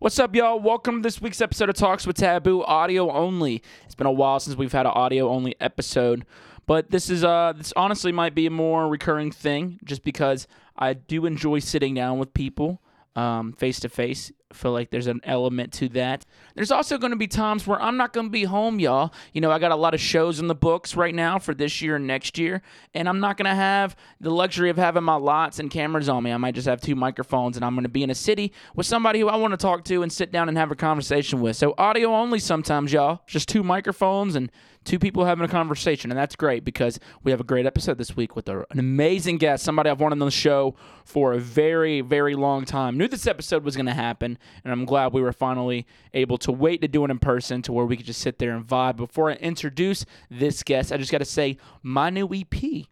What's up, y'all? Welcome to this week's episode of Talks with Taboo, audio only. It's been a while since we've had an audio only episode, but this is uh this honestly might be a more recurring thing, just because I do enjoy sitting down with people um face to face. I feel like there's an element to that. There's also going to be times where I'm not going to be home, y'all. You know, I got a lot of shows in the books right now for this year and next year, and I'm not going to have the luxury of having my lots and cameras on me. I might just have two microphones, and I'm going to be in a city with somebody who I want to talk to and sit down and have a conversation with. So, audio only sometimes, y'all. Just two microphones and two people having a conversation, and that's great because we have a great episode this week with an amazing guest, somebody I've wanted on the show for a very, very long time. Knew this episode was going to happen, and I'm glad we were finally able to wait to do it in person to where we could just sit there and vibe. Before I introduce this guest, I just got to say my new EP.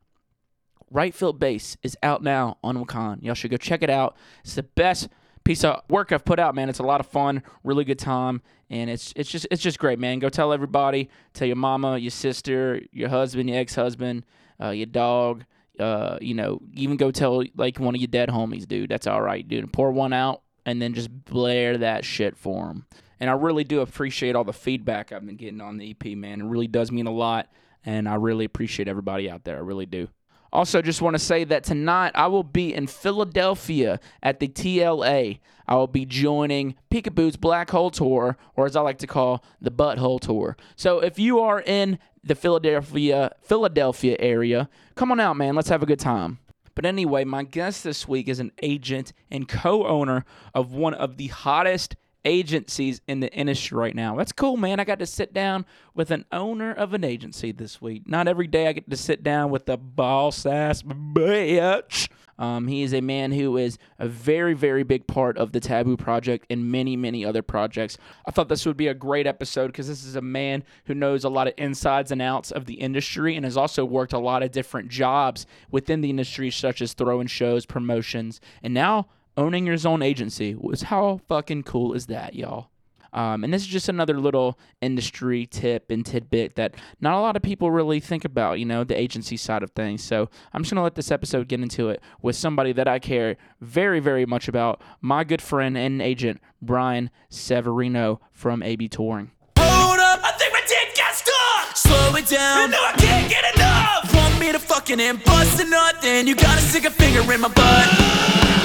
Right Field Bass is out now on Wakaan. Y'all should go check it out. It's the best piece of work I've put out, man. It's a lot of fun, really good time, and it's it's just it's just great, man. Go tell everybody, tell your mama, your sister, your husband, your ex-husband, uh, your dog. Uh, you know, even go tell like one of your dead homies, dude. That's all right, dude. Pour one out and then just blare that shit for them. And I really do appreciate all the feedback I've been getting on the EP, man. It really does mean a lot, and I really appreciate everybody out there. I really do. Also, just want to say that tonight I will be in Philadelphia at the TLA. I will be joining Peekaboo's Black Hole Tour, or as I like to call the Butthole Tour. So if you are in the Philadelphia Philadelphia area, come on out, man. Let's have a good time. But anyway, my guest this week is an agent and co-owner of one of the hottest agencies in the industry right now. That's cool, man. I got to sit down with an owner of an agency this week. Not every day I get to sit down with a boss ass bitch. Um, he is a man who is a very, very big part of the Taboo Project and many, many other projects. I thought this would be a great episode because this is a man who knows a lot of insides and outs of the industry and has also worked a lot of different jobs within the industry, such as throwing shows, promotions, and now owning your own agency. Was how fucking cool is that, y'all? Um, and this is just another little industry tip and tidbit that not a lot of people really think about, you know, the agency side of things. So I'm just going to let this episode get into it with somebody that I care very, very much about my good friend and agent, Brian Severino from AB Touring. Hold up, I think my dick got stuck. Slow it down. No, I can't get enough. Want me to fucking and bust a nut? Then you gotta stick a finger in my butt.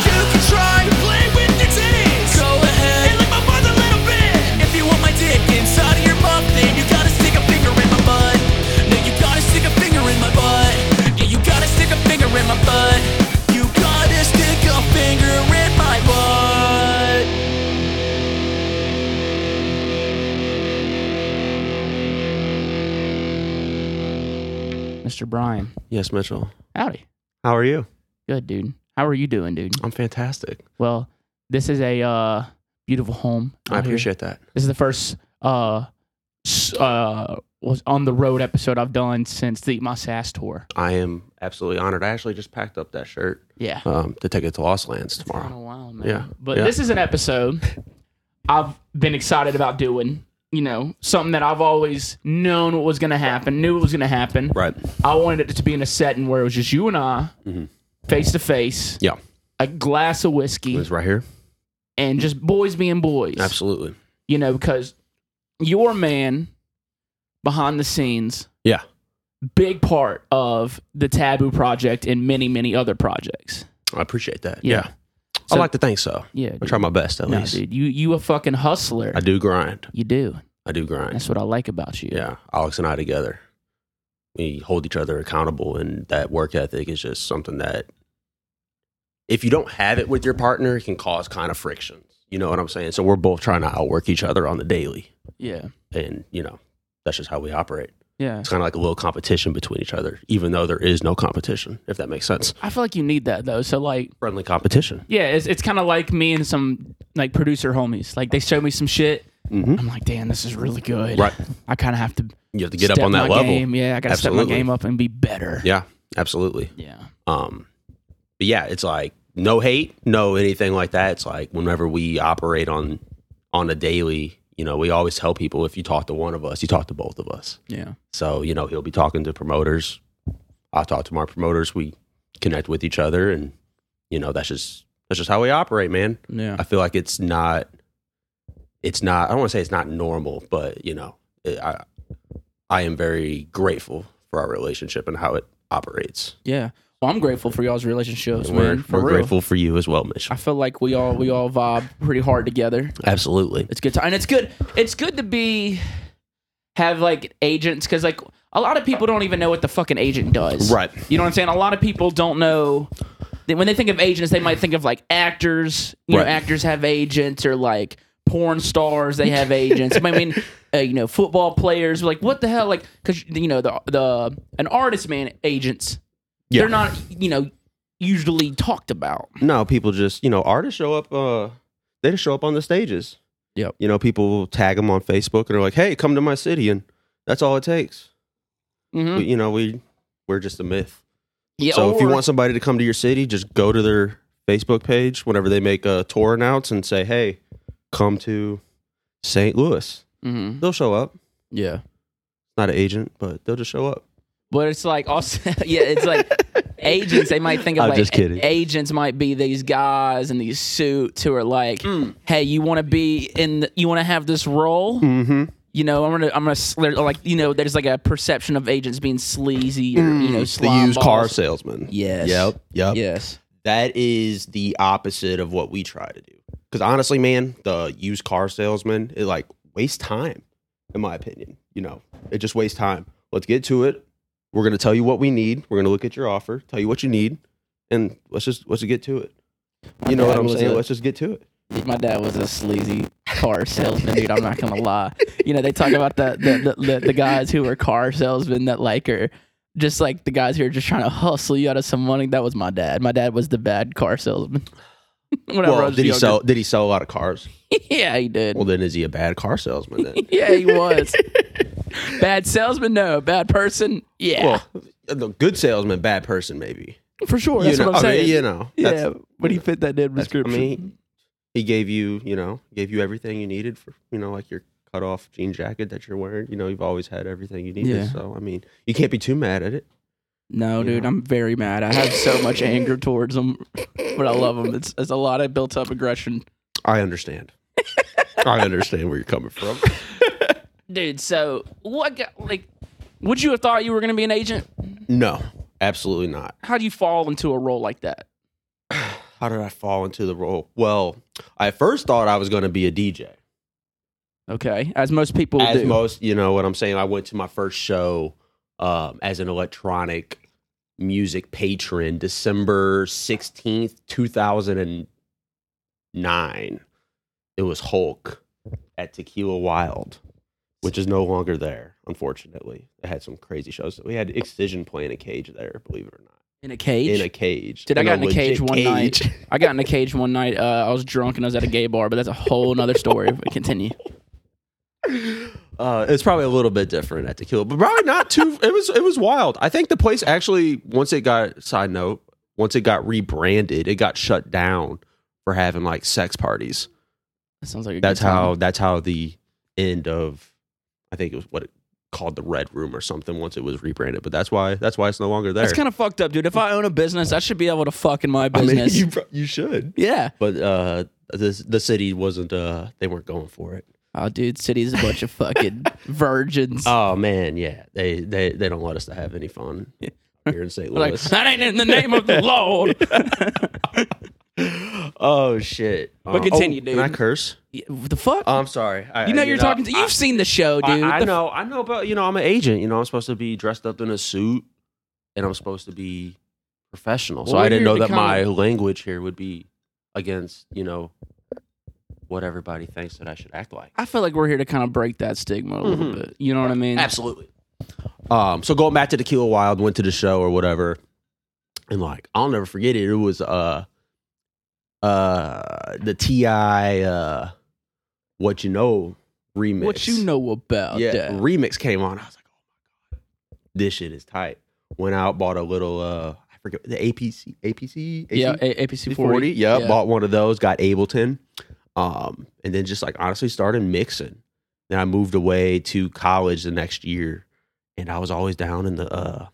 You can try to play with your titties. Go ahead Mr. Brian. Yes, Mitchell. Howdy. How are you? Good, dude. How are you doing, dude? I'm fantastic. Well, this is a uh, beautiful home. I out here. appreciate that. This is the first uh, uh, was on the road episode I've done since the My Sass tour. I am absolutely honored. I actually just packed up that shirt Yeah. um, to take it to Lost Lands It's been a tomorrow. while, man. Yeah, But yeah. this is an episode I've been excited about doing. You know, something that I've always known what was going to happen, knew it was going to happen. Right. I wanted it to be in a setting where it was just you and I, Mhm. face to face, Yeah. a glass of whiskey, It's right here. and just boys being boys. Absolutely. You know, because you're man behind the scenes, Yeah. big part of the Taboo Project and many, many other projects. I appreciate that. Yeah. Yeah. So- I like to think so. Yeah, I try my best at no, least. dude, you you a fucking hustler. I do grind. You do. I do grind. That's what I like about you. Yeah. Alex and I together. We hold each other accountable, and that work ethic is just something that, if you don't have it with your partner, it can cause kind of frictions. You know what I'm saying? So we're both trying to outwork each other on the daily, Yeah. and you know that's just how we operate. Yeah. It's kind of like a little competition between each other, even though there is no competition, if that makes sense. I feel like you need that though. So like, Friendly competition. yeah, it's it's kind of like me and some like producer homies. Like they show me some shit. Mm-hmm. I'm like, damn, this is really good. Right. I kind of have to You have to get up on that level. Game. Yeah, I got to step my game up and be better. Yeah, absolutely. Yeah. Um, but yeah, it's like no hate, no anything like that. It's like whenever we operate on on a daily, you know, we always tell people if you talk to one of us, you talk to both of us. Yeah. So you know, he'll be talking to promoters. I'll talk to my promoters. We connect with each other, and you know, that's just that's just how we operate, man. Yeah. I feel like it's not it's not. I don't want to say it's not normal, but you know, it, I I am very grateful for our relationship and how it operates. Yeah. Well, I'm grateful for y'all's relationships, man. we're For we're real. grateful for you as well, Mitch. I feel like we all we all vibe pretty hard together. Absolutely. It's good to, and it's good. It's good to be have like agents because like a lot of people don't even know what the fucking agent does. Right. You know what I'm saying? A lot of people don't know. They, when they think of agents, they might think of like actors. You know, actors have agents, or like porn stars. They have agents. I mean, uh, you know, football players. Like, what the hell? Like, because you know the the an artist man agents. Yeah. They're not. You know, usually talked about. No, people just you know artists show up. Uh, they just show up on the stages. Yep. You know, people will tag them on Facebook and they're like, "Hey, come to my city," and that's all it takes. Mm-hmm. We- you know, we we're just a myth. Yeah. So if you want somebody to come to your city, just go to their Facebook page whenever they make a tour announce and say, "Hey, come to St. Louis." Mhm. They'll show up. Yeah. Not an agent, but they'll just show up. But it's like also, yeah, it's like agents. They might think of I'm like just kidding. agents might be these guys in these suits who are like, hey, you want to be in, the, you want to have this role. Mm-hmm. You know, I'm gonna, I'm gonna, like, you know, there's like a perception of agents being sleazy or you know, The slime used car salesman. Yes. Yep. Yep. Yes. That is the opposite of what we try to do. Because honestly, man, the used car salesman it like wastes time, in my opinion. You know, it just wastes time. Let's get to it. We're gonna tell you what we need. We're gonna look at your offer, tell you what you need, and let's just let's just get to it. You know what I'm saying? a- let's just get to it. My dad was a sleazy car salesman, dude. I'm not gonna lie. You know, they talk about the the, the, the the guys who are car salesmen that like are just like the guys who are just trying to hustle you out of some money. That was my dad. My dad was the bad car salesman. Well, did he younger. sell? Did he sell a lot of cars? yeah, he did. Well, then is he a bad car salesman? Then? yeah, he was. Bad salesman, no. Bad person, yeah, well, uh, the good salesman, bad person, maybe. for sure. That's you know, what I'm I mean, you know, yeah, but he fit that dead description. I mean, he gave you, you know, gave you everything you needed for, you know, like your cut off jean jacket that you're wearing. You know, you've always had everything you needed. Yeah. So, I mean, you can't be too mad at it. No, You dude, know? I'm very mad. I have so much anger towards him, but I love him. It's, it's a lot of built up aggression. I understand. I understand where you're coming from. Dude, so what, got, like, would you have thought you were going to be an agent? No, absolutely not. How do you fall into a role like that? How did I fall into the role? Well, I first thought I was going to be a DJ. Okay, as most people as do. most, you know what I'm saying. I went to my first show um, as an electronic music patron, December 16th, 2009. It was Hulk at Tequila Wild, which is no longer there, unfortunately. They had some crazy shows. We had Excision playing in a cage there, believe it or not. in a cage? In a cage. Dude, I got in a cage one night. I got in a cage one night. Uh, I was drunk and I was at a gay bar, but that's a whole nother story. But continue. Uh, it's probably a little bit different at Tequila, but probably not too. it was it was wild. I think the place actually once it got side note once it got rebranded, it got shut down for having like sex parties. That sounds like a That's how that's how the end of I think it was what it called the Red Room or something once it was rebranded. But that's why that's why it's no longer there. That's kind of fucked up, dude. If I own a business, I should be able to fuck in my I mean, business. you pro- you should, yeah. but uh, the the city wasn't uh they weren't going for it. Oh, dude, city's a bunch of fucking virgins. Oh man, yeah, they they they don't let us to have any fun here in St. like Louis. that ain't in the name of the Lord. Oh shit! But Uh, continue, oh, dude. Can I curse? Yeah, what the fuck? Oh, I'm sorry. I, you know you're talking to. You've I, seen the show, dude. I The- know. I know, but you know, I'm an agent. You know, I'm supposed to be dressed up in a suit, and I'm supposed to be professional. So Well, I didn't here know to that my kinda- language here would be against you know what everybody thinks that I should act like. I feel like we're here to kind of break that stigma a little Mhm. bit. You know what I mean? Absolutely. Um, so going back to the Tequila Wild, went to the show or whatever, and like I'll never forget it. It was uh uh the T.I. uh what you know remix. What you know about yeah, that? remix came on. I was like, oh my god, this shit is tight. Went out, bought a little uh I forget the APC APC yeah, A- APC 40. 40. Yeah, bought one of those, got Ableton. Um, and then just like honestly started mixing. Then I moved away to college the next year, and I was always down in the uh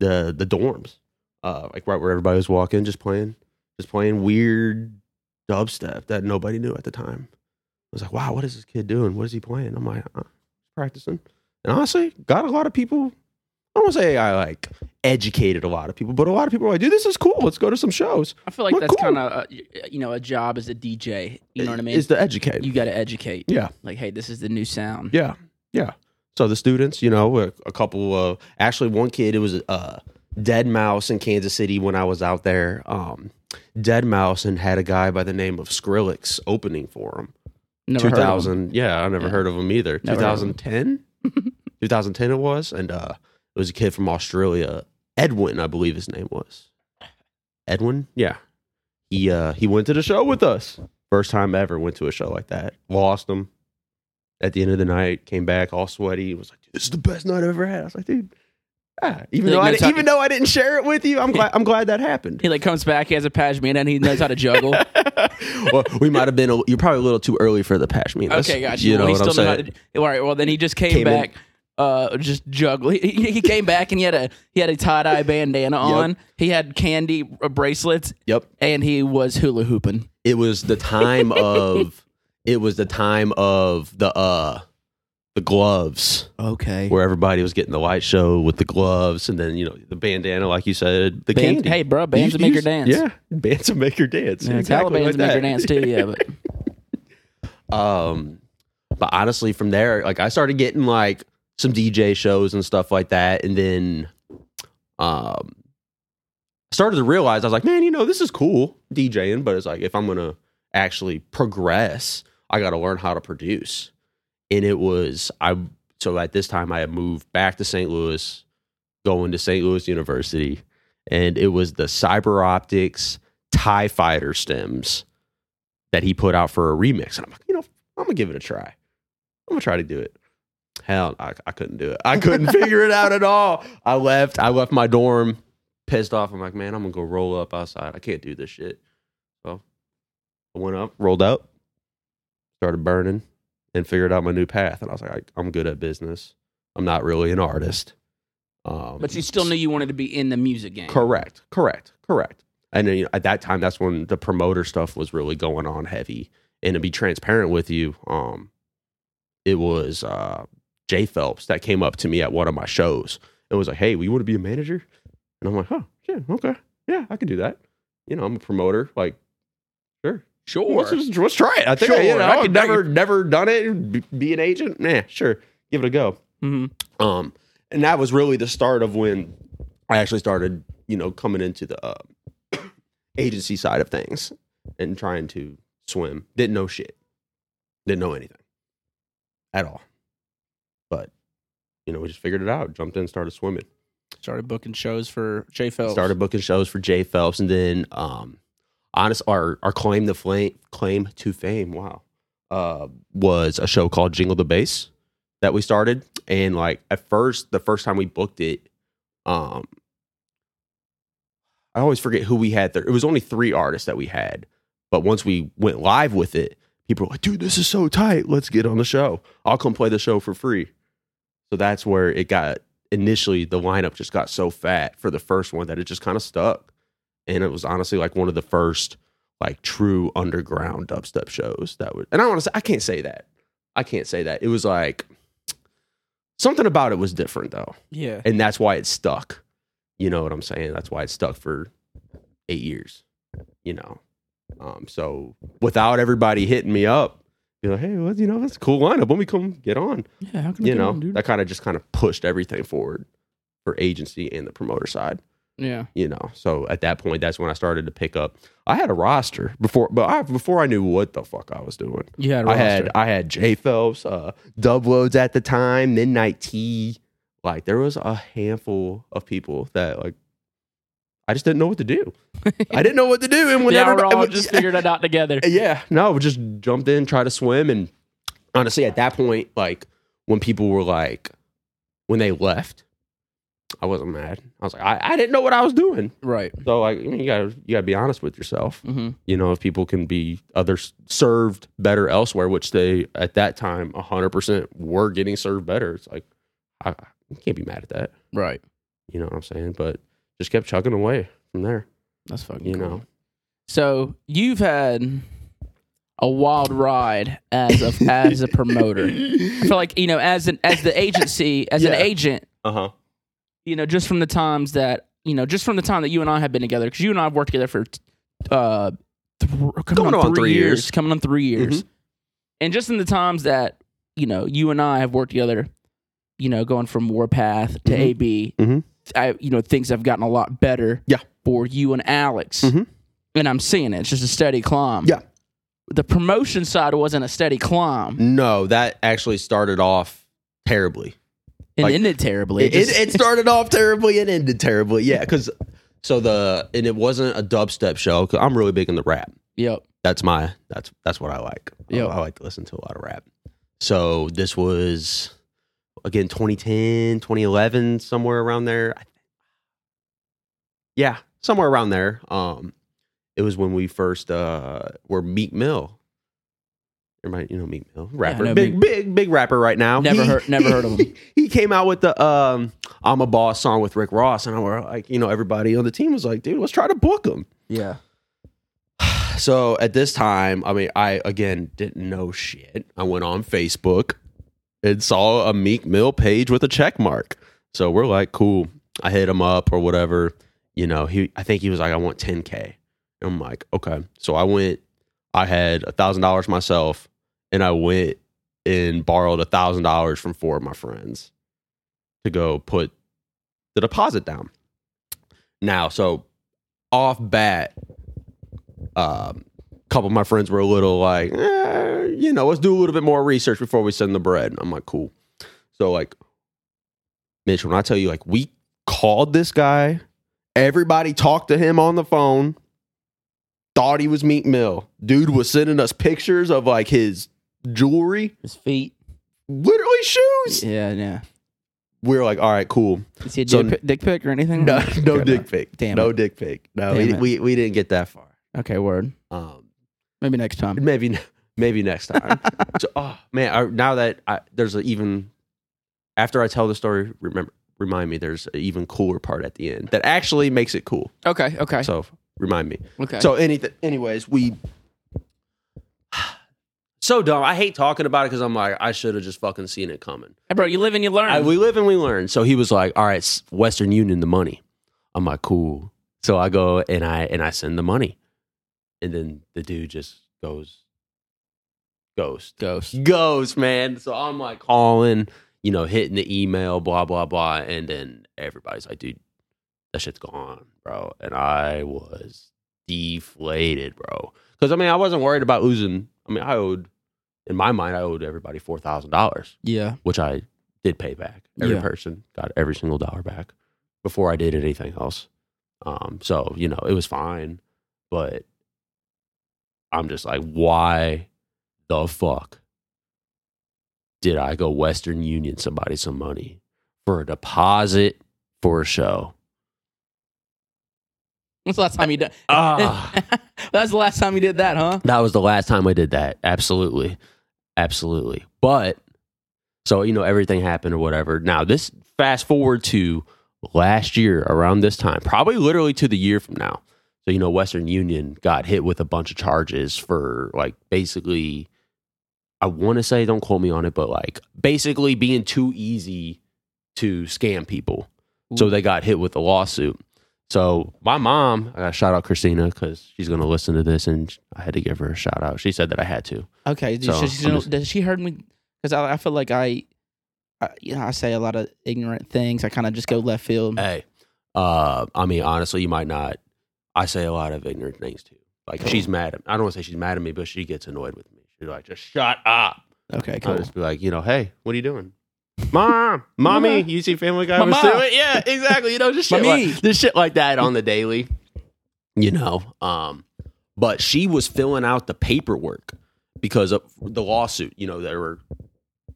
the the dorms. Uh like right where everybody was walking, just playing just playing weird dubstep that nobody knew at the time. I was like, wow, what is this kid doing? What is he playing? I'm like, uh, practicing. And honestly, got a lot of people. I don't want to say I like educated a lot of people, but a lot of people were like, dude, this is cool. Let's go to some shows. I feel like Well, that's cool. kind of you know a job as a DJ. You know what I mean? Is to educate. you got to educate. yeah. Like, hey, this is the new sound. Yeah, yeah. So the students, you know, a, a couple. of actually, one kid. It was uh, Deadmau5 in Kansas City when I was out there. Um, Deadmau5 and had a guy by the name of Skrillex opening for him. Never heard of 'em. 2000. Yeah, I never Yeah. heard of him either. Never heard of 'em. 2010. 2010 it was, and uh, it was a kid from Australia, Edwin, I believe his name was. Edwin, yeah. He uh he went to the show with us. First time ever went to a show like that. Lost him at the end of the night. Came back all sweaty. Was like, "This is the best night I've ever had." I was like, "Dude." Ah, even though I even though I didn't share it with you, I'm glad I'm glad that happened. He like comes back, he has a pashmina, and he knows how to juggle. well, we might have been. A, you're probably a little too early for the pashmina. okay, gotcha. You know well, what I'm saying? to. All right. Well, then he just came, Came in- back. Uh, just juggle. He, he came back and he had a he had a tie dye bandana on. He had candy uh, bracelets, Yep. and he was hula hooping. It was the time of. It was the time of the uh, the gloves Okay. where everybody was getting the light show with the gloves, and then you know the bandana, like you said, the Band- candy. hey, bro, bands You- make you- her dance. Yeah, bands that make her dance. Yeah, exactly Taliban's like make her that. dance too. Yeah, but Um, but honestly, from there, like I started getting like some DJ shows and stuff like that, and then um, started to realize I was like, man, you know, this is cool DJing, but it's like if I'm gonna actually progress, I got to learn how to produce. And it was I. So at this time, I had moved back to St. Louis, going to St. Louis University, and it was the Cyber Optics Tie Fighter stems that he put out for a remix. And I'm like, you know, I'm gonna give it a try. I'm gonna try to do it. Hell, I, I couldn't do it. I couldn't figure it out at all. I left. I left my dorm, pissed off. I'm like, man, I'm gonna go roll up outside. I can't do this shit. So I went up, rolled up, started burning, and figured out my new path. And I was like, I, I'm good at business. I'm not really an artist. Um, but you still knew you wanted to be in the music game. Correct, correct, correct. And then, you know, at that time, that's when the promoter stuff was really going on heavy. And to be transparent with you, um, it was uh, Jay Phelps that came up to me at one of my shows and was like, "Hey, we want to be a manager?" And I'm like, "Huh, yeah, okay, yeah, I can do that." You know, I'm a promoter. Like, sure, let's, just- let's try it. I think Sure, I, you know, I could- never never done it. Be, be an agent, nah, sure, give it a go. hmm Um, and that was really the start of when I actually started, you know, coming into the uh, agency side of things and trying to swim. Didn't know shit. Didn't know anything at all. But you know, we just figured it out. Jumped in, started swimming. Started booking shows for Jay Phelps. Started booking shows for Jay Phelps, and then um, honest, our our claim to flame, claim to fame, wow, uh, was a show called Jingle the Bass that we started. And like at first, the first time we booked it, um, I always forget who we had there. It was only three artists that we had, but once we went live with it, people were like, "Dude, this is so tight. Let's get on the show. I'll come play the show for free." So that's where it got initially the lineup just got so fat for the first one that it just kind of stuck. And it was honestly like one of the first like true underground dubstep shows that would and I want to say I can't say that. I can't say that. It was like something about it was different though. Yeah. And that's why it stuck. You know what I'm saying? That's why it stuck for 8 years. You know. Um so without everybody hitting me up be like, hey, well, you know, that's a cool lineup. When we come get on Yeah. How can you know on, dude? that kind of just kind of pushed everything forward for agency and the promoter side yeah. you know so at that point that's when i started to pick up i had a roster before but I, before i knew what the fuck i was doing You had. i had i had j phelps uh Dubloadz at the time Midnight T like there was a handful of people that like i just didn't know what to do i didn't know what to do and yeah, whenever we're just figured it out together. yeah, no, we just jumped in, tried to swim, and honestly, at that point, like when people were like, when they left, I wasn't mad. I was like, I, I didn't know what I was doing. Right. So like, I mean, you gotta you gotta be honest with yourself. Mm-hmm. You know, if people can be others served better elsewhere, which they at that time hundred percent were getting served better. It's like I, I can't be mad at that. Right. You know what I'm saying? But just kept chugging away from there. That's fucking. You cool. know, So you've had a wild ride as a as a promoter. I feel like you know, as an as the agency, as an agent, Uh huh. You know, just from the times that you know, just from the time that you and I have been together, because you and I have worked together for uh, th- coming on, on three, years, years. coming on three years, Mhm. and just in the times that you know, you and I have worked together, you know, going from Warpath to Mhm. AB, Mhm. I you know, things have gotten a lot better. Yeah. for you and Alex, Mhm. and I'm seeing it. It's just a steady climb. Yeah. the promotion side wasn't a steady climb, No, that actually started off terribly. And Like, ended terribly. It, it, it started off terribly and ended terribly. Yeah, because so the and it wasn't a dubstep show. Cause I'm really big into rap. yep. That's my that's that's what I like. Yep. I, I like to listen to a lot of rap. So this was again 2010, 2011, somewhere around there. I- Yeah, somewhere around there. Um, it was when we first uh were Meek Mill. Everybody, you know Meek Mill, rapper, know big, Meek- big, big rapper right now. Never heard- never heard of him. He came out with the um, "I'm a Boss" song with Rick Ross, and I were like, you know, everybody on the team was like, dude, let's try to book him. Yeah. So at this time, I mean, I again didn't know shit. I went on Facebook and saw a Meek Mill page with a check mark. So we're like, cool. I hit him up or whatever. You know, he I think he was like, I want 10K. And I'm like, okay. So I went, I had a thousand dollars myself, and I went and borrowed a thousand dollars from four of my friends to go put the deposit down. Now, so off bat, um, a couple of my friends were a little like, eh, you know, let's do a little bit more research before we send the bread. I'm like, cool. So like, Mitch, when I tell you, like, we called this guy, everybody talked to him on the phone, thought he was Meek Mill. Dude was sending us pictures of like his jewelry, His feet. literally shoes. Yeah, yeah. We were like, all right, cool. Is he a So- dick, pic- dick pic or anything? No, no Okay, dick pic. Damn no it. dick pic. No, we, we we didn't get that far. Okay, word. Um, Maybe next time. maybe maybe next time. so, oh man, I, now that I, there's an even after I tell the story, remember remind me there's an even cooler part at the end that actually makes it cool. Okay, okay, So remind me. okay. So anything, anyways, we so dumb. I hate talking about it because I'm like I should have just fucking seen it coming. hey, bro, you live and you learn. I, we live and we learn. So he was like, "All right, Western Union, the money." I'm like, "Cool." So I go and I and I send the money, and then the dude just goes, ghost, Ghost. ghost, man. So I'm like calling, you know, hitting the email, blah blah blah, and then everybody's like, "Dude, that shit's gone, bro," and I was deflated, bro. Because I mean, I wasn't worried about losing. I mean, I owed, in my mind, I owed everybody four thousand dollars Yeah. which I did pay back. Every Yeah. person got every single dollar back before I did anything else. Um, so you know it was fine, but I'm just like, why the fuck did I go Western Union somebody some money for a deposit for a show? When's the last time you did? Ah. That's the last time you did that, huh? That was the last time I did that. Absolutely. Absolutely. But so, you know, everything happened or whatever. Now, this fast forward to last year around this time, probably literally to the year from now. So, you know, Western Union got hit with a bunch of charges for like basically, I want to say, don't quote me on it, but like basically being too easy to scam people. So they got hit with a lawsuit. So my mom, I got to shout out Christina because she's going to listen to this, and I had to give her a shout out. She said that I had to. Okay. Did, So, she, just- does she heard me? Because I, I feel like I, I, you know, I say a lot of ignorant things. I kind of just go left field. Hey, uh, I mean, honestly, you might not. I say a lot of ignorant things too. Like she's mad at. I don't want to say she's mad at me, but she gets annoyed with me. She's like, just shut up. Okay, cool. I'll just be like, you know, hey, what are you doing? Mom, mommy, you see Family Guy was doing it? Yeah, exactly. You know, just shit Mommy. like, just shit like that on the daily. You know, um, but she was filling out the paperwork because of the lawsuit. You know, there were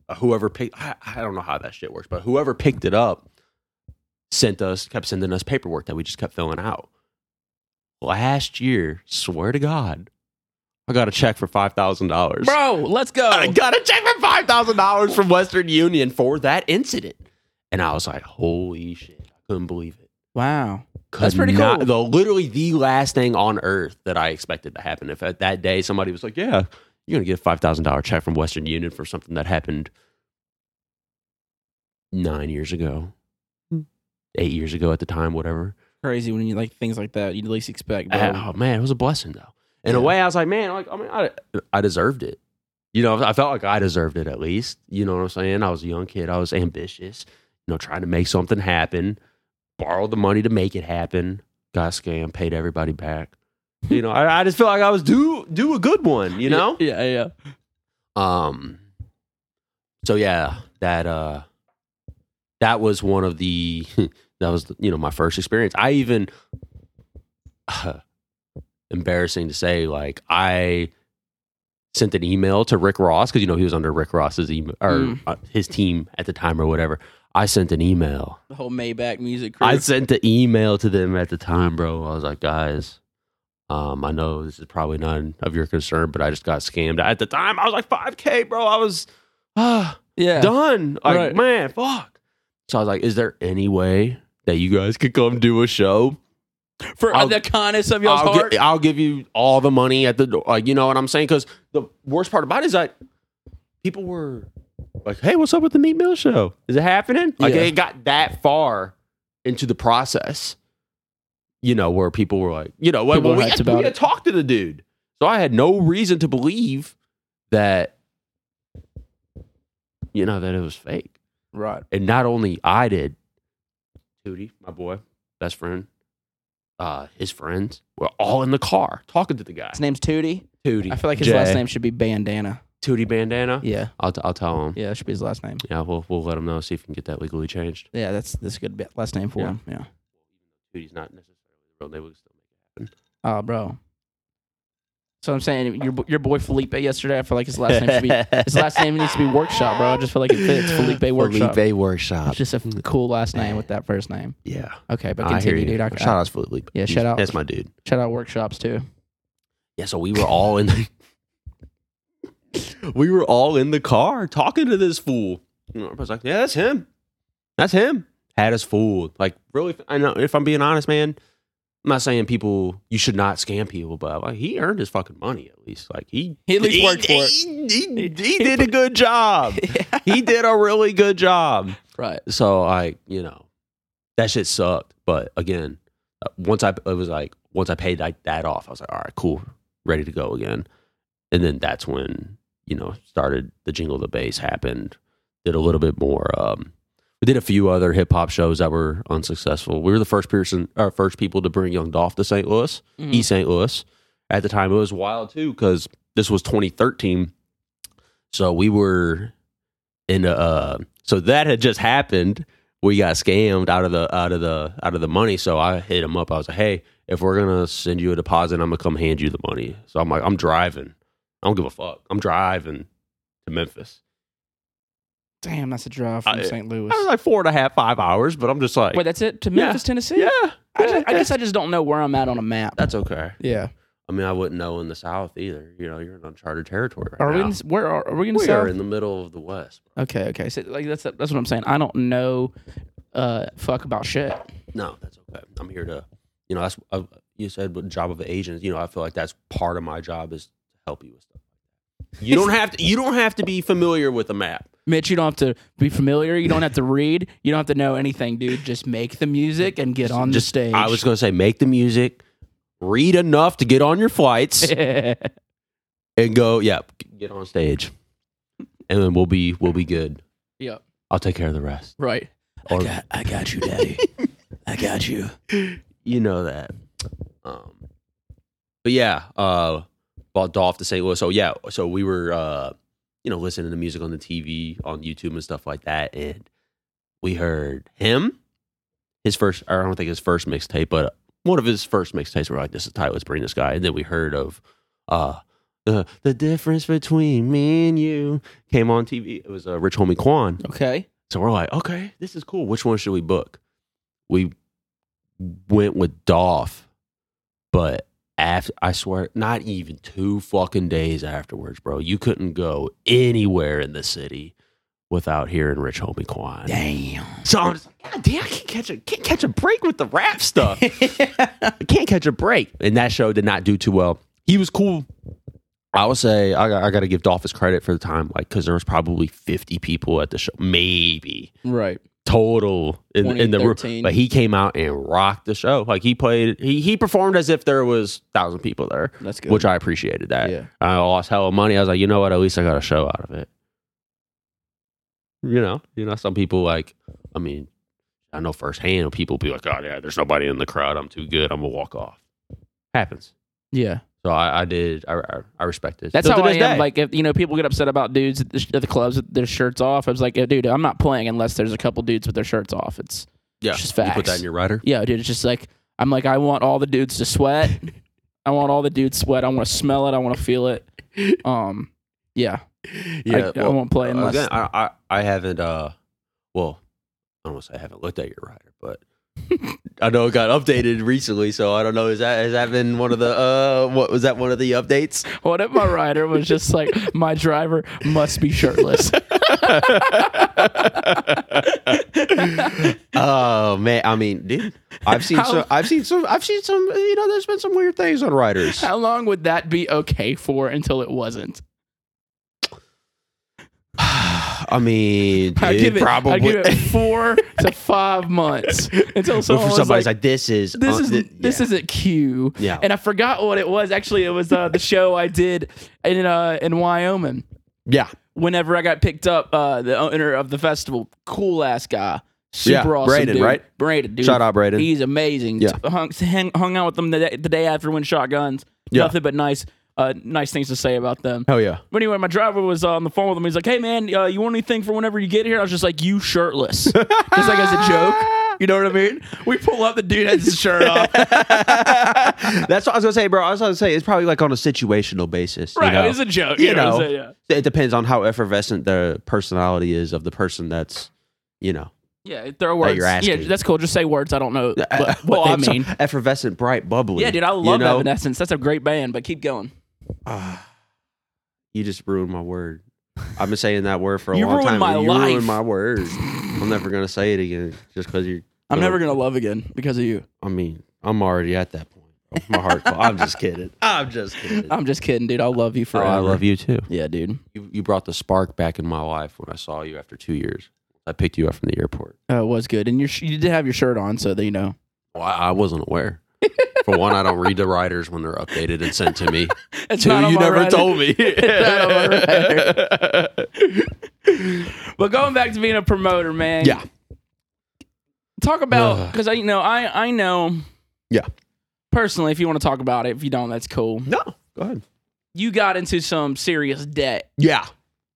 uh, whoever picked. I, I don't know how that shit works, but whoever picked it up sent us, kept sending us paperwork that we just kept filling out. Last year, swear to God, I got a check for five thousand dollars. Bro, let's go. I got a check for five thousand dollars from Western Union for that incident, and I was like, "Holy shit!" I couldn't believe it. wow. Could That's pretty not- cool. The literally the last thing on earth that I expected to happen. If at that day somebody was like, "Yeah, you're gonna get a five thousand dollar check from Western Union for something that happened nine years ago, eight years ago at the time, whatever. Crazy when you like things like that. You'd least expect. bro. Oh man, it was a blessing though. In a way, I was like, man, like I mean, I, I deserved it. You know, I felt like I deserved it at least. You know what I'm saying? I was a young kid. I was ambitious. You know, trying to make something happen. Borrowed the money to make it happen. Got scammed. Paid everybody back. You know, I, I just feel like I was due do a good one. You know. Yeah, yeah. Um. So yeah, that uh, that was one of the that was you know my first experience. I even embarrassing to say like I sent an email to Rick Ross because you know he was under Rick Ross's email or Mm. uh, his team at the time or whatever. I sent an email. The whole Maybach music crew. I sent the email to them at the time, bro. I was like, guys, um, I know this is probably none of your concern, but I just got scammed. At the time, I was like 5K, bro. I was ah, yeah. done. Like, Right. man, fuck. So I was like, is there any way that you guys could come do a show? For I'll- the kindness of I'll, heart. gi- I'll give you all the money at the door. Like, you know what I'm saying? Because the worst part about it is that people were like, hey, what's up with the Meek Mill show? Is it happening? Like, Yeah. it got that far into the process, you know, where people were like, you know, when, when we, had, we had talked to the dude. So I had no reason to believe that, you know, that it was fake. right. And not only I did, Tootie, my boy, best friend, uh, his friends were all in the car talking to the guy. His name's Tootie. Tootie. I feel like his Jay. last name should be Bandana. Tootie Bandana. Yeah. I'll, t- I'll tell him. Yeah, that should be his last name. Yeah, we'll we'll let him know see if we can get that legally changed. Yeah, that's that's a good bit- last name for Yeah. him. Yeah. Tootie's not necessarily the real name. We can still make it happen. Oh, bro. So I'm saying your your boy Felipe yesterday. I feel like his last name should be his last name needs to be Workshop, bro. I just feel like it fits Felipe Workshop. Felipe Workshop. It's just a cool last name with that first name. yeah, Okay, but continue, dude. I, shout out to Felipe. Yeah, shout out. That's my dude. shout out workshops too. Yeah, so we were all in the we were all in the car talking to this fool. I was like, yeah, that's him. That's him. Had us fooled. Like, really, I know. If I'm being honest, man, I'm not saying people you should not scam people, but like he earned his fucking money at least. Like he He at least worked for it. He, he- he did a good job. He did a really good job. Right. So I, you know, that shit sucked. But again, uh, once I it was like once I paid like that off, I was like, all right, cool, ready to go again. And then that's when you know started the jingle the bass happened. Did a little bit more. Um, we did a few other hip hop shows that were unsuccessful. We were the first person, our first people to bring Young Dolph to St. Louis, Mhm. East St. Louis. At the time, it was wild too because this was 2013. So we were in a, uh, so that had just happened. We got scammed out of the out of the out of the money. So I hit him up. I was like, "Hey, if we're gonna send you a deposit, I'm gonna come hand you the money." So I'm like, "I'm driving. I don't give a fuck. I'm driving to Memphis." Damn, that's a drive from I- St. Louis. I was like four and a half, five hours, but I'm just like, Wait, that's it to Yeah. Memphis, Tennessee. yeah, I, just, I guess I just don't know where I'm at on a map. that's okay. yeah. I mean, I wouldn't know in the South either. You know, you're in uncharted territory right Are we in? Where are, are we in the we south? are in the middle of the West. Okay, okay. So like that's that's what I'm saying. I don't know uh fuck about shit. No, that's okay. I'm here to, you know, that's uh, you said what job of the agents. You know, I feel like that's part of my job is to help you with stuff. You don't have to. You don't have to be familiar with a map. Mitch, you don't have to be familiar. You don't have to read. You don't have to know anything, dude. Just make the music and get on Just the stage. I was going to say, make the music, read enough to get on your flights, and go. Yeah, get on stage, and then we'll be we'll be good. yep. I'll take care of the rest. Right. Or- I got you, Daddy. I got you. you know that. Um, but yeah, uh, bought Dolph to St. Louis. So yeah, so we were, uh, you know, listening to music on the TV, on YouTube and stuff like that, and we heard him, his first, or I don't think his first mixtape, but one of his first mixtapes. We're like, this is tight. Let's bring this guy. And then we heard of, uh, the the difference between me and you came on TV. It was uh, Rich Homie Quan. Okay. So we're like, okay, this is cool. Which one should we book? We went with Dolph, but after I swear, not even two fucking days afterwards, bro, you couldn't go anywhere in the city without hearing Rich Homie Quan. Damn. So I'm just like, God damn, I can't catch a can't catch a break with the rap stuff. I can't catch a break. And that show did not do too well. He was cool I would say I, got- I got to give Dolphus credit for the time, like because there was probably fifty people at the show, maybe Right. Total in, in the room. But he came out and rocked the show. Like he played, he he performed as if there was thousand people there, That's good. which I appreciated. That Yeah. I lost hell of money. I was like, you know what? At least I got a show out of it. You know, you know, some people like, I mean, I know firsthand people be like, oh yeah, there's nobody in the crowd. I'm too good. I'm gonna walk off. Happens. yeah. So I, I did. I, I, I respect it. That's Still how to I am. day. Like, if you know, people get upset about dudes at the, at the clubs with their shirts off. I was like, dude, I'm not playing unless there's a couple dudes with their shirts off. It's yeah, it's just you put that in your rider. yeah, dude. It's just like I'm like, I want all the dudes to sweat. I want all the dudes sweat. I want to smell it. I want to feel it. Um, yeah, I, I won't play unless. Again, I, I I haven't. Uh, well, I don't want to say I haven't looked at your rider, but I know it got updated recently. So I don't know. Is that has that been one of the? Uh, what was that? One of the updates? What if my rider was just like my driver must be shirtless? oh man, I mean, dude, I've seen How- some. I've seen some. I've seen some. You know, there's been some weird things on riders. How long would that be okay for until it wasn't? I mean, I'd give it probably. I'd give it four to five months until someone somebody's like, like, this is this uh, is thi- this yeah. isn't Q. Yeah. And I forgot what it was. Actually, it was uh, the show I did in uh, in Wyoming. yeah. Whenever I got picked up, uh, the owner of the festival, cool ass guy, super Yeah, awesome Braden, dude. right? Braden, dude. Shout out Braden. He's amazing. Yeah. Hung, hung, hung out with them the day, the day after when shotguns. Yeah. Nothing but nice, uh, nice things to say about them. Hell yeah. But anyway, my driver was on the phone with him. He's like, "Hey man, uh, you want anything for whenever you get here?" I was just like, "You shirtless," just like as a joke. You know what I mean? We pull up, the dude has his shirt off. That's what I was gonna say, bro. I was gonna say it's probably like on a situational basis. you right, know? it's a joke. You You know, know. saying? yeah. it depends on how effervescent the personality is of the person that's, you know. Yeah, throw words. you're yeah, that's cool. Just say words. I don't know what, Well, I I'm so- mean. effervescent, bright, bubbly. Yeah, dude, I you love know? Evanescence. That's a great band, but keep going. You just ruined my word. I've been saying that word for a You long ruined time. my you life. ruined my word. I'm never gonna say it again just because you're. I'm never gonna love again because of you. I mean, I'm already at that point. bro. My heart. I'm just kidding. I'm just kidding. I'm just kidding, dude. I'll love you Oh, forever. I love you too. Yeah, dude. you. You brought the spark back in my life when I saw you after two years. I picked you up from the airport. Uh, it was good, and your sh- you did have your shirt on, so that you know. Well, I, I wasn't aware. For one, I don't read the riders when they're updated and sent to me. It's Two, you never rider. told me. But going back to being a promoter, man. yeah. Talk about because I you know I I know. Yeah. Personally, if you want to talk about it, if you don't, that's cool. No. Go ahead. You got into some serious debt Yeah.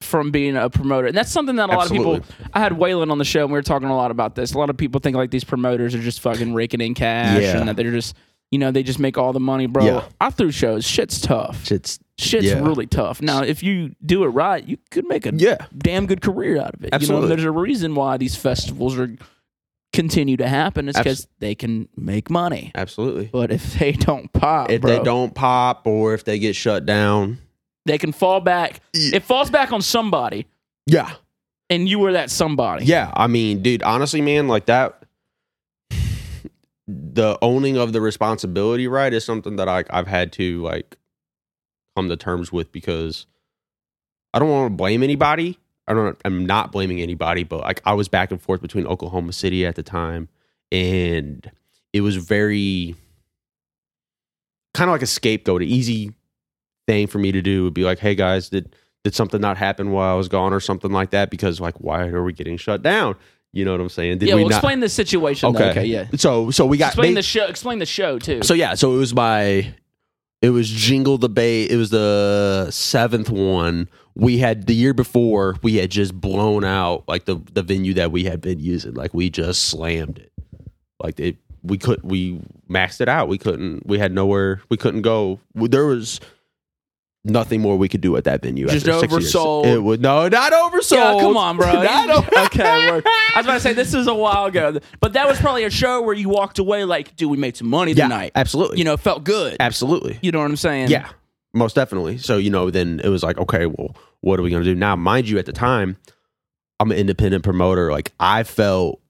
From being a promoter. And that's something that a lot of people I had Waylon on the show and we were talking a lot about this. A lot of people think like these promoters are just fucking raking in cash Yeah. and that they're just you know, they just make all the money, bro. Yeah. I threw shows. Shit's tough. Shit's Shit's Yeah. really tough. Now, if you do it right, you could make a yeah. damn good career out of it. You Absolutely. know, there's a reason why these festivals are continue to happen. It's Abs- because they can make money. Absolutely. But if they don't pop, If bro, they don't pop or if they get shut down. They can fall back. Yeah. It falls back on somebody, Yeah. and you were that somebody. Yeah. I mean, dude, honestly, man, like that the owning of the responsibility, right, is something that I I've had to like come to terms with because I don't want to blame anybody. I don't I'm not blaming anybody, but like I was back and forth between Oklahoma City at the time and it was very kind of like a scapegoat, an easy thing for me to do would be like, "Hey guys, did did something not happen while I was gone or something like that because like why are we getting shut down?" You know what I'm saying? Did yeah. we Well, not explain the situation. Okay, okay yeah. So so we got Explain ba- the show. Explain the show too. so yeah, so it was my it was Jingle the Bass. It was the seventh one. We had the year before we had just blown out like the the venue that we had been using. Like we just slammed it. Like it we could we maxed it out. We couldn't we had nowhere we couldn't go. There was nothing more we could do at that venue. Just after six years. oversold. It was no, not oversold. yeah, come on, bro. Not over- okay. I was about to say this was a while ago, but that was probably a show where you walked away like, dude, we made some money yeah, tonight. absolutely. You know, it felt good. absolutely. You know what I'm saying? Yeah, most definitely. So, you know, then it was like, okay, well, what are we going to do? Now, mind you, at the time, I'm an independent promoter. Like, I felt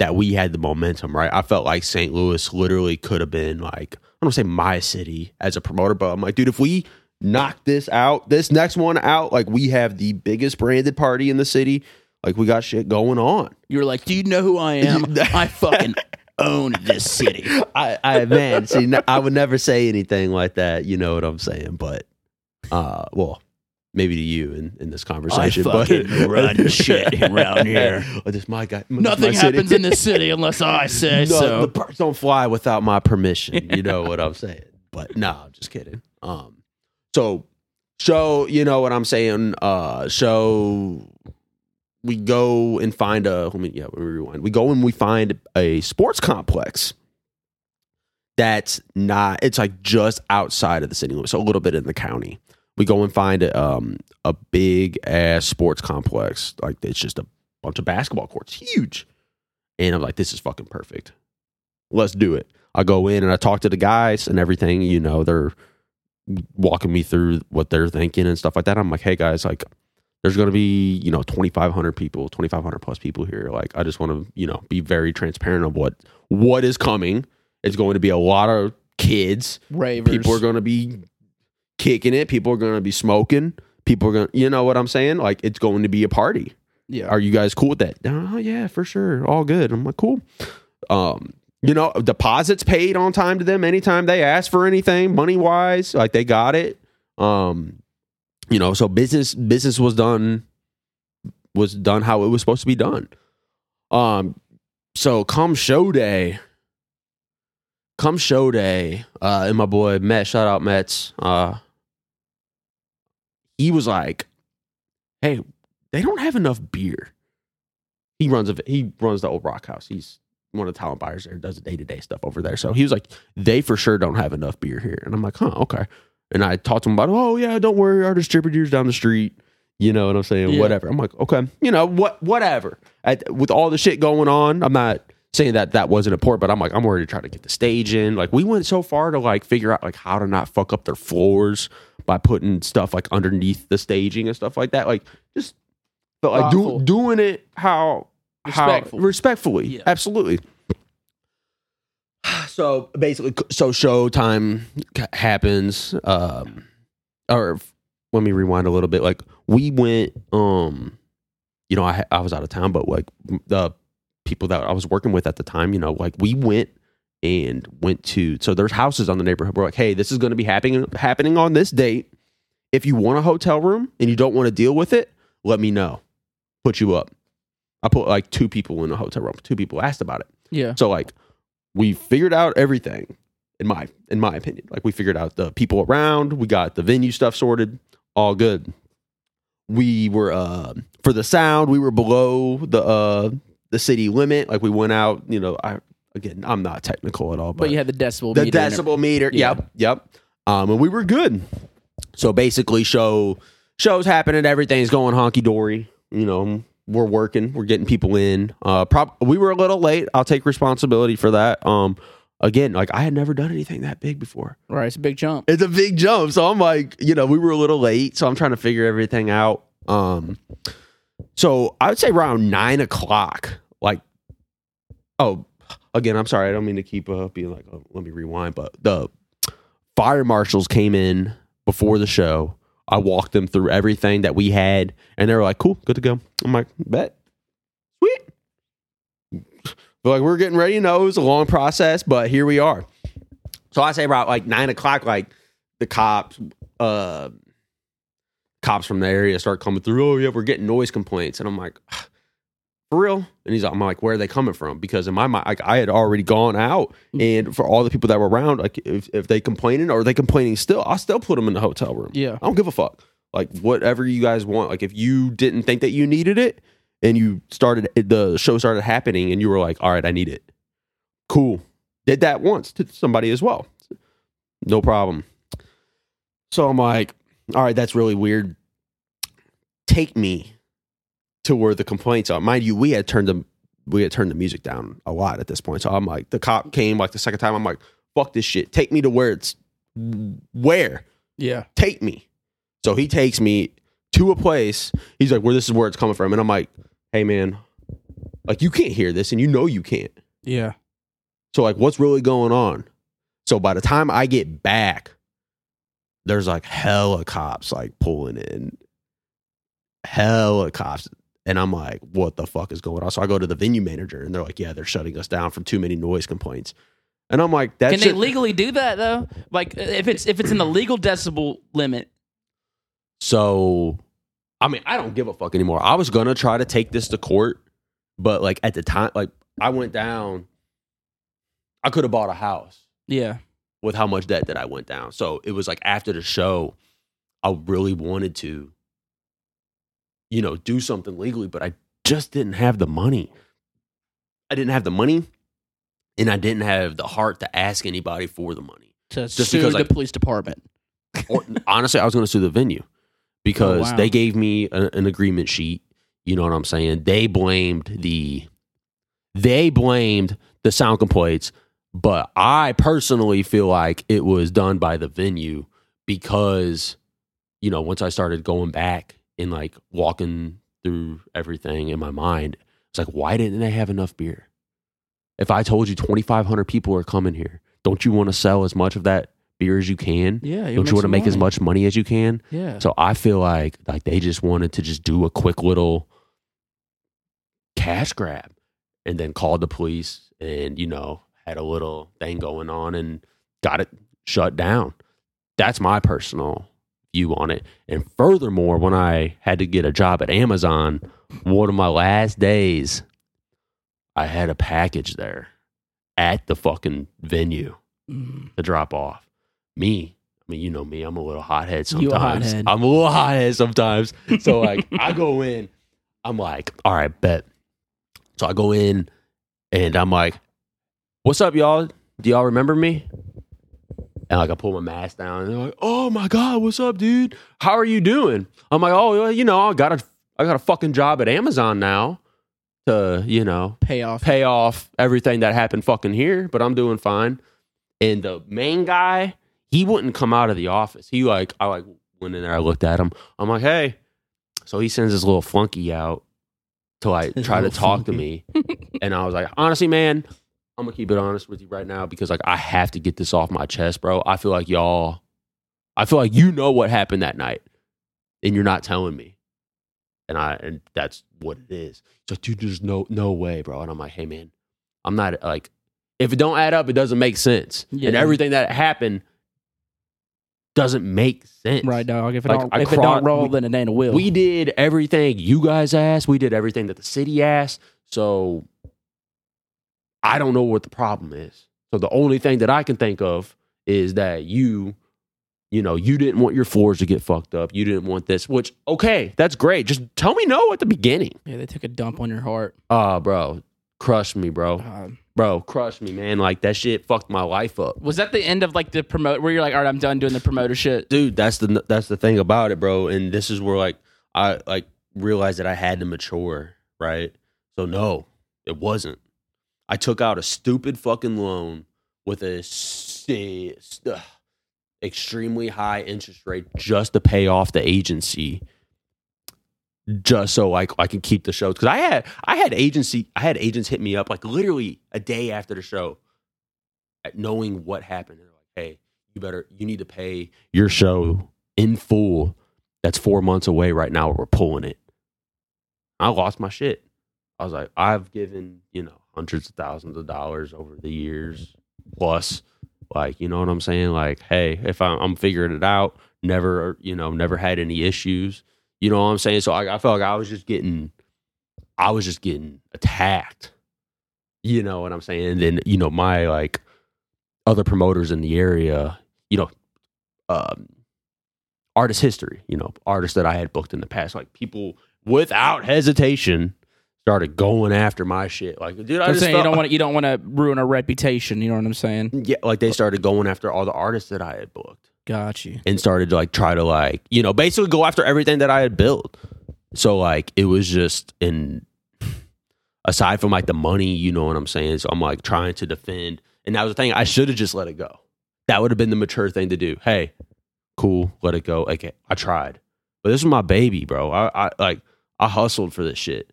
that we had the momentum, right? I felt like St. Louis literally could have been like, I don't say my city as a promoter, but I'm like, dude, if we knock this out, this next one out. Like we have the biggest branded party in the city. Like we got shit going on. You were like, "Do you know who I am? I fucking own this city." I, I man, see, I would never say anything like that. You know what I'm saying? But, uh, well, maybe to you in, in this conversation. I fucking but, run shit around here. Oh, this my guy. Nothing city. happens in this city unless I say No, so. the birds don't fly without my permission. You know what I'm saying? But no, I'm just kidding. Um, so, so you know what I'm saying? Uh, so we go and find a. Let me yeah, me rewind. We go and we find a sports complex that's not. It's like just outside of the city limits, so a little bit in the county. We go and find a, um, a big ass sports complex. Like it's just a bunch of basketball courts, huge. And I'm like, this is fucking perfect. Let's do it. I go in and I talk to the guys and everything. You know, they're walking me through what they're thinking and stuff like that. I'm like, hey guys, like, there's going to be, you know, 2,500 people, 2,500 plus people here. Like, I just want to, you know, be very transparent of what what is coming. It's going to be a lot of kids. Ravers. People are going to be kicking it. People are going to be smoking. People are going to, you know what I'm saying? Like, it's going to be a party yeah. are you guys cool with that? Oh yeah, for sure. All good. I'm like, cool. Um, you know, deposits paid on time to them anytime they ask for anything, money wise, like they got it. Um, you know, so business business was done was done how it was supposed to be done. Um, so come show day, come show day, uh, and my boy Met, shout out Mets, uh, he was like, "Hey, they don't have enough beer." He runs a he runs the old Rock House. He's one of the talent buyers there, does the day to day stuff over there. So he was like, "They for sure don't have enough beer here," and I'm like, "Huh, okay." And I talked to him about, "Oh yeah, don't worry, our distributors down the street." You know what I'm saying? Yeah. Whatever. I'm like, okay, you know what? Whatever. At, with all the shit going on, I'm not saying that that wasn't important, but I'm like, I'm already trying to get the stage in. Like, we went so far to like figure out like how to not fuck up their floors by putting stuff like underneath the staging and stuff like that. Like, just but like do, doing it how Respectful. how respectfully, Yeah. absolutely. So basically, so showtime c- happens. Um, or let me rewind a little bit. Like we went, um, you know, I ha- I was out of town, but like the people that I was working with at the time, you know, like we went and went to. So there's houses on the neighborhood. We're like, hey, this is going to be happening happening on this date. If you want a hotel room and you don't want to deal with it, let me know. Put you up. I put like two people in a hotel room. Two people asked about it. Yeah. So like we figured out everything in my in my opinion. Like we figured out the people around, we got the venue stuff sorted, all good. We were uh for the sound, we were below the uh the city limit. Like we went out, you know, I again, I'm not technical at all, but, But you had the decibel the meter decibel meter. Yeah. Yep, yep. Um, and we were good. So basically, show shows happening, everything's going honky dory. You know, we're working, we're getting people in. Uh, prob- we were a little late. I'll take responsibility for that. Um, again, like I had never done anything that big before. Right. It's a big jump. It's a big jump. So I'm like, you know, we were a little late. So I'm trying to figure everything out. Um, so I would say around nine o'clock, like, oh, again, I'm sorry. I don't mean to keep uh, being like, oh, let me rewind, but the fire marshals came in before the show. I walked them through everything that we had, and they were like, cool, good to go. I'm like, bet. Sweet. But like, we're getting ready. You know, it was a long process, but here we are. So I say about like nine o'clock, like the cops, uh, cops from the area start coming through. Oh yeah, we're getting noise complaints, and I'm like, for real? And he's like, I'm like, where are they coming from? Because in my mind, like I had already gone out, and for all the people that were around, like if, if they complaining or they complaining still, I'll still put them in the hotel room. Yeah. I don't give a fuck. Like whatever you guys want. Like if you didn't think that you needed it, and you started the show started happening, and you were like, all right, I need it. Cool. Did that once to somebody as well. No problem. So I'm like, all right, that's really weird. Take me to where the complaints are. Mind you, we had turned the we had turned the music down a lot at this point. So I'm like, the cop came like the second time. I'm like, fuck this shit. Take me to where it's where. Yeah. Take me. So he takes me to a place. He's like, where this is where it's coming from. And I'm like, hey man, like you can't hear this and you know you can't. Yeah. So like what's really going on? So by the time I get back, there's like hella cops like pulling in, hella cops. And I'm like, what the fuck is going on? So I go to the venue manager and they're like, yeah, they're shutting us down from too many noise complaints. And I'm like, that's Can they legally do that though? Like if it's if it's in the legal decibel limit. So, I mean, I don't give a fuck anymore. I was gonna try to take this to court, but like at the time, like I went down. I could have bought a house Yeah. with how much debt that I went down. So it was like after the show, I really wanted to, you know, do something legally, but I just didn't have the money. I didn't have the money, and I didn't have the heart to ask anybody for the money. To Just sue because, the police department. or, honestly, I was going to sue the venue because Oh, wow. they gave me a, an agreement sheet. You know what I'm saying? They blamed the they blamed the sound complaints, but I personally feel like it was done by the venue because you know once I started going back and like walking through everything in my mind, it's like why didn't they have enough beer? If I told you 2,500 people are coming here, don't you want to sell as much of that beer as you can? Yeah. don't you want to make as much money as you can? Yeah. So I feel like like they just wanted to just do a quick little cash grab and then called the police and you know had a little thing going on and got it shut down. That's my personal view on it. And furthermore, when I had to get a job at Amazon, one of my last days, I had a package there at the fucking venue Mm. to drop off. Me, I mean, you know me, I'm a little hothead You sometimes. a hothead. I'm a little hothead sometimes. So like I go in, I'm like, all right, bet. So I go in and I'm like, what's up, y'all? Do y'all remember me? And like I pull my mask down and they're like, oh my God, what's up, dude? How are you doing? I'm like, oh, you know, I got a I got a fucking job at Amazon now to, you know, Pay off. pay off everything that happened fucking here, but I'm doing fine. And the main guy, he wouldn't come out of the office. He like, I like went in there, I looked at him. I'm like, hey. So he sends his little flunky out to like try to talk to me. and I was like, honestly, man, I'm gonna keep it honest with you right now because like I have to get this off my chest, bro. I feel like y'all, I feel like you know what happened that night, and you're not telling me. And I and that's what it is. It's like, dude, there's no no way, bro. And I'm like, hey man, I'm not like if it don't add up, it doesn't make sense. And everything that happened doesn't make sense. Right, dog. If it Like, don't I if it don't roll, we- then it ain't a will. We did everything you guys asked. We did everything that the city asked. So I don't know what the problem is. So the only thing that I can think of is that you, you know, you didn't want your floors to get fucked up. You didn't want this, which, okay, that's great. Just tell me no at the beginning. yeah, they took a dump on your heart. Ah, bro, crush me, bro. Bro, crush me, man. Like that shit fucked my life up. Was that the end of like the promote where you're like, all right, I'm done doing the promoter shit? dude that's the that's the thing about it bro and this is where like i like realized that i had to mature right so no it wasn't i took out a stupid fucking loan with a extremely high interest rate just to pay off the agency just so like I can keep the shows because I had I had agency I had agents hit me up like literally a day after the show, at knowing what happened. They're like, "Hey, you better you need to pay your show in full. That's four months away right now. We're pulling it." I lost my shit. I was like, I've given you know hundreds of thousands of dollars over the years plus. Like, you know what I'm saying? Like, hey, if I'm, I'm figuring it out, never, you know, never had any issues. You know what I'm saying? So I, I felt like I was just getting, I was just getting attacked. You know what I'm saying? And then, you know, my like other promoters in the area, you know, um, artist history, you know, artists that I had booked in the past, like people without hesitation started going after my shit. Like, dude, I I'm just saying you felt- don't want to you don't want to ruin a reputation. You know what I'm saying? yeah, like they started going after all the artists that I had booked Got you. and started to like try to like, you know, basically go after everything that I had built. So like it was just in aside from like the money, you know what I'm saying? So I'm like trying to defend. And that was the thing, I should have just let it go. That would have been the mature thing to do. Hey, cool, let it go. Okay, I tried. But this was my baby, bro. I, I like I hustled for this shit.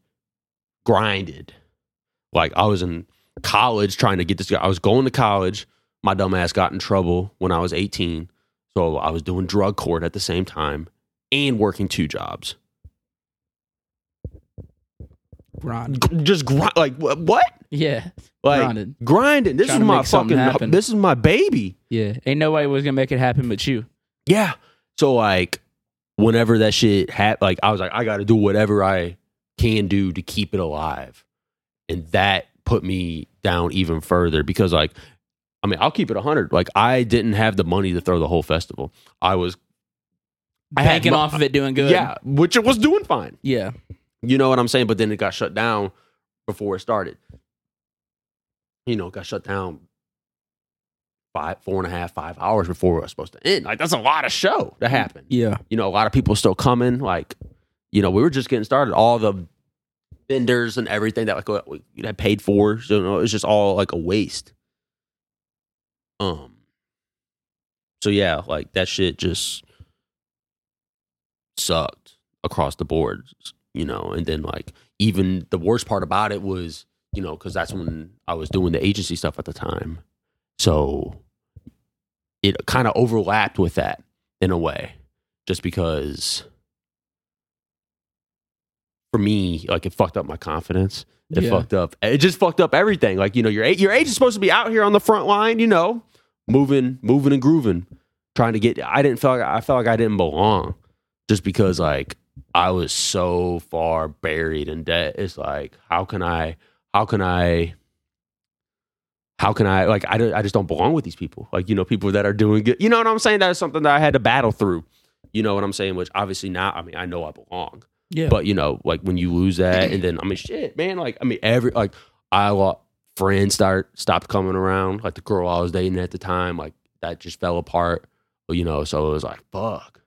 Grinded. Like I was in college trying to get this guy. I was going to college. My dumb ass got in trouble when I was 18. So I was doing drug court at the same time and working two jobs. Grind. Just grind, like wh- what? Yeah. Like Grinding. grinding. This Trying is to my make something fucking. happen. This is my baby. Yeah. Ain't nobody was gonna make it happen but you. Yeah. So like, whenever that shit happened, like I was like, I got to do whatever I can do to keep it alive, and that put me down even further because like, I mean, I'll keep it hundred. Like I didn't have the money to throw the whole festival. I was, I Banking off of it doing good. yeah, which it was doing fine. Yeah. You know what I'm saying? But then it got shut down before it started. You know, it got shut down five, four and a half, five hours before it was supposed to end. Like that's a lot of show to happen. Yeah. You know, a lot of people still coming. Like, you know, we were just getting started. All the vendors and everything that like we had paid for, so you know, it's just all like a waste. Um. So yeah, like that shit just sucked across the board, you know. And then like even the worst part about it was, you know, because that's when I was doing the agency stuff at the time, so it kind of overlapped with that in a way, just because for me, like it fucked up my confidence. It Yeah. fucked up. It just fucked up everything. Like you know, your your agent's supposed to be out here on the front line, you know, moving, moving and grooving, trying to get. I didn't feel like I felt like I didn't belong, just because like I was so far buried in debt. It's like how can I? How can I? How can I like I, don't, I just don't belong with these people like you know people that are doing good you know what I'm saying that's something that I had to battle through you know what I'm saying which obviously now I mean I know I belong Yeah. but you know, like when you lose that, and then I mean, shit, man. Like I mean, every like I lot friends start stopped coming around. Like the girl I was dating at the time, like that just fell apart. You know, so it was like fuck.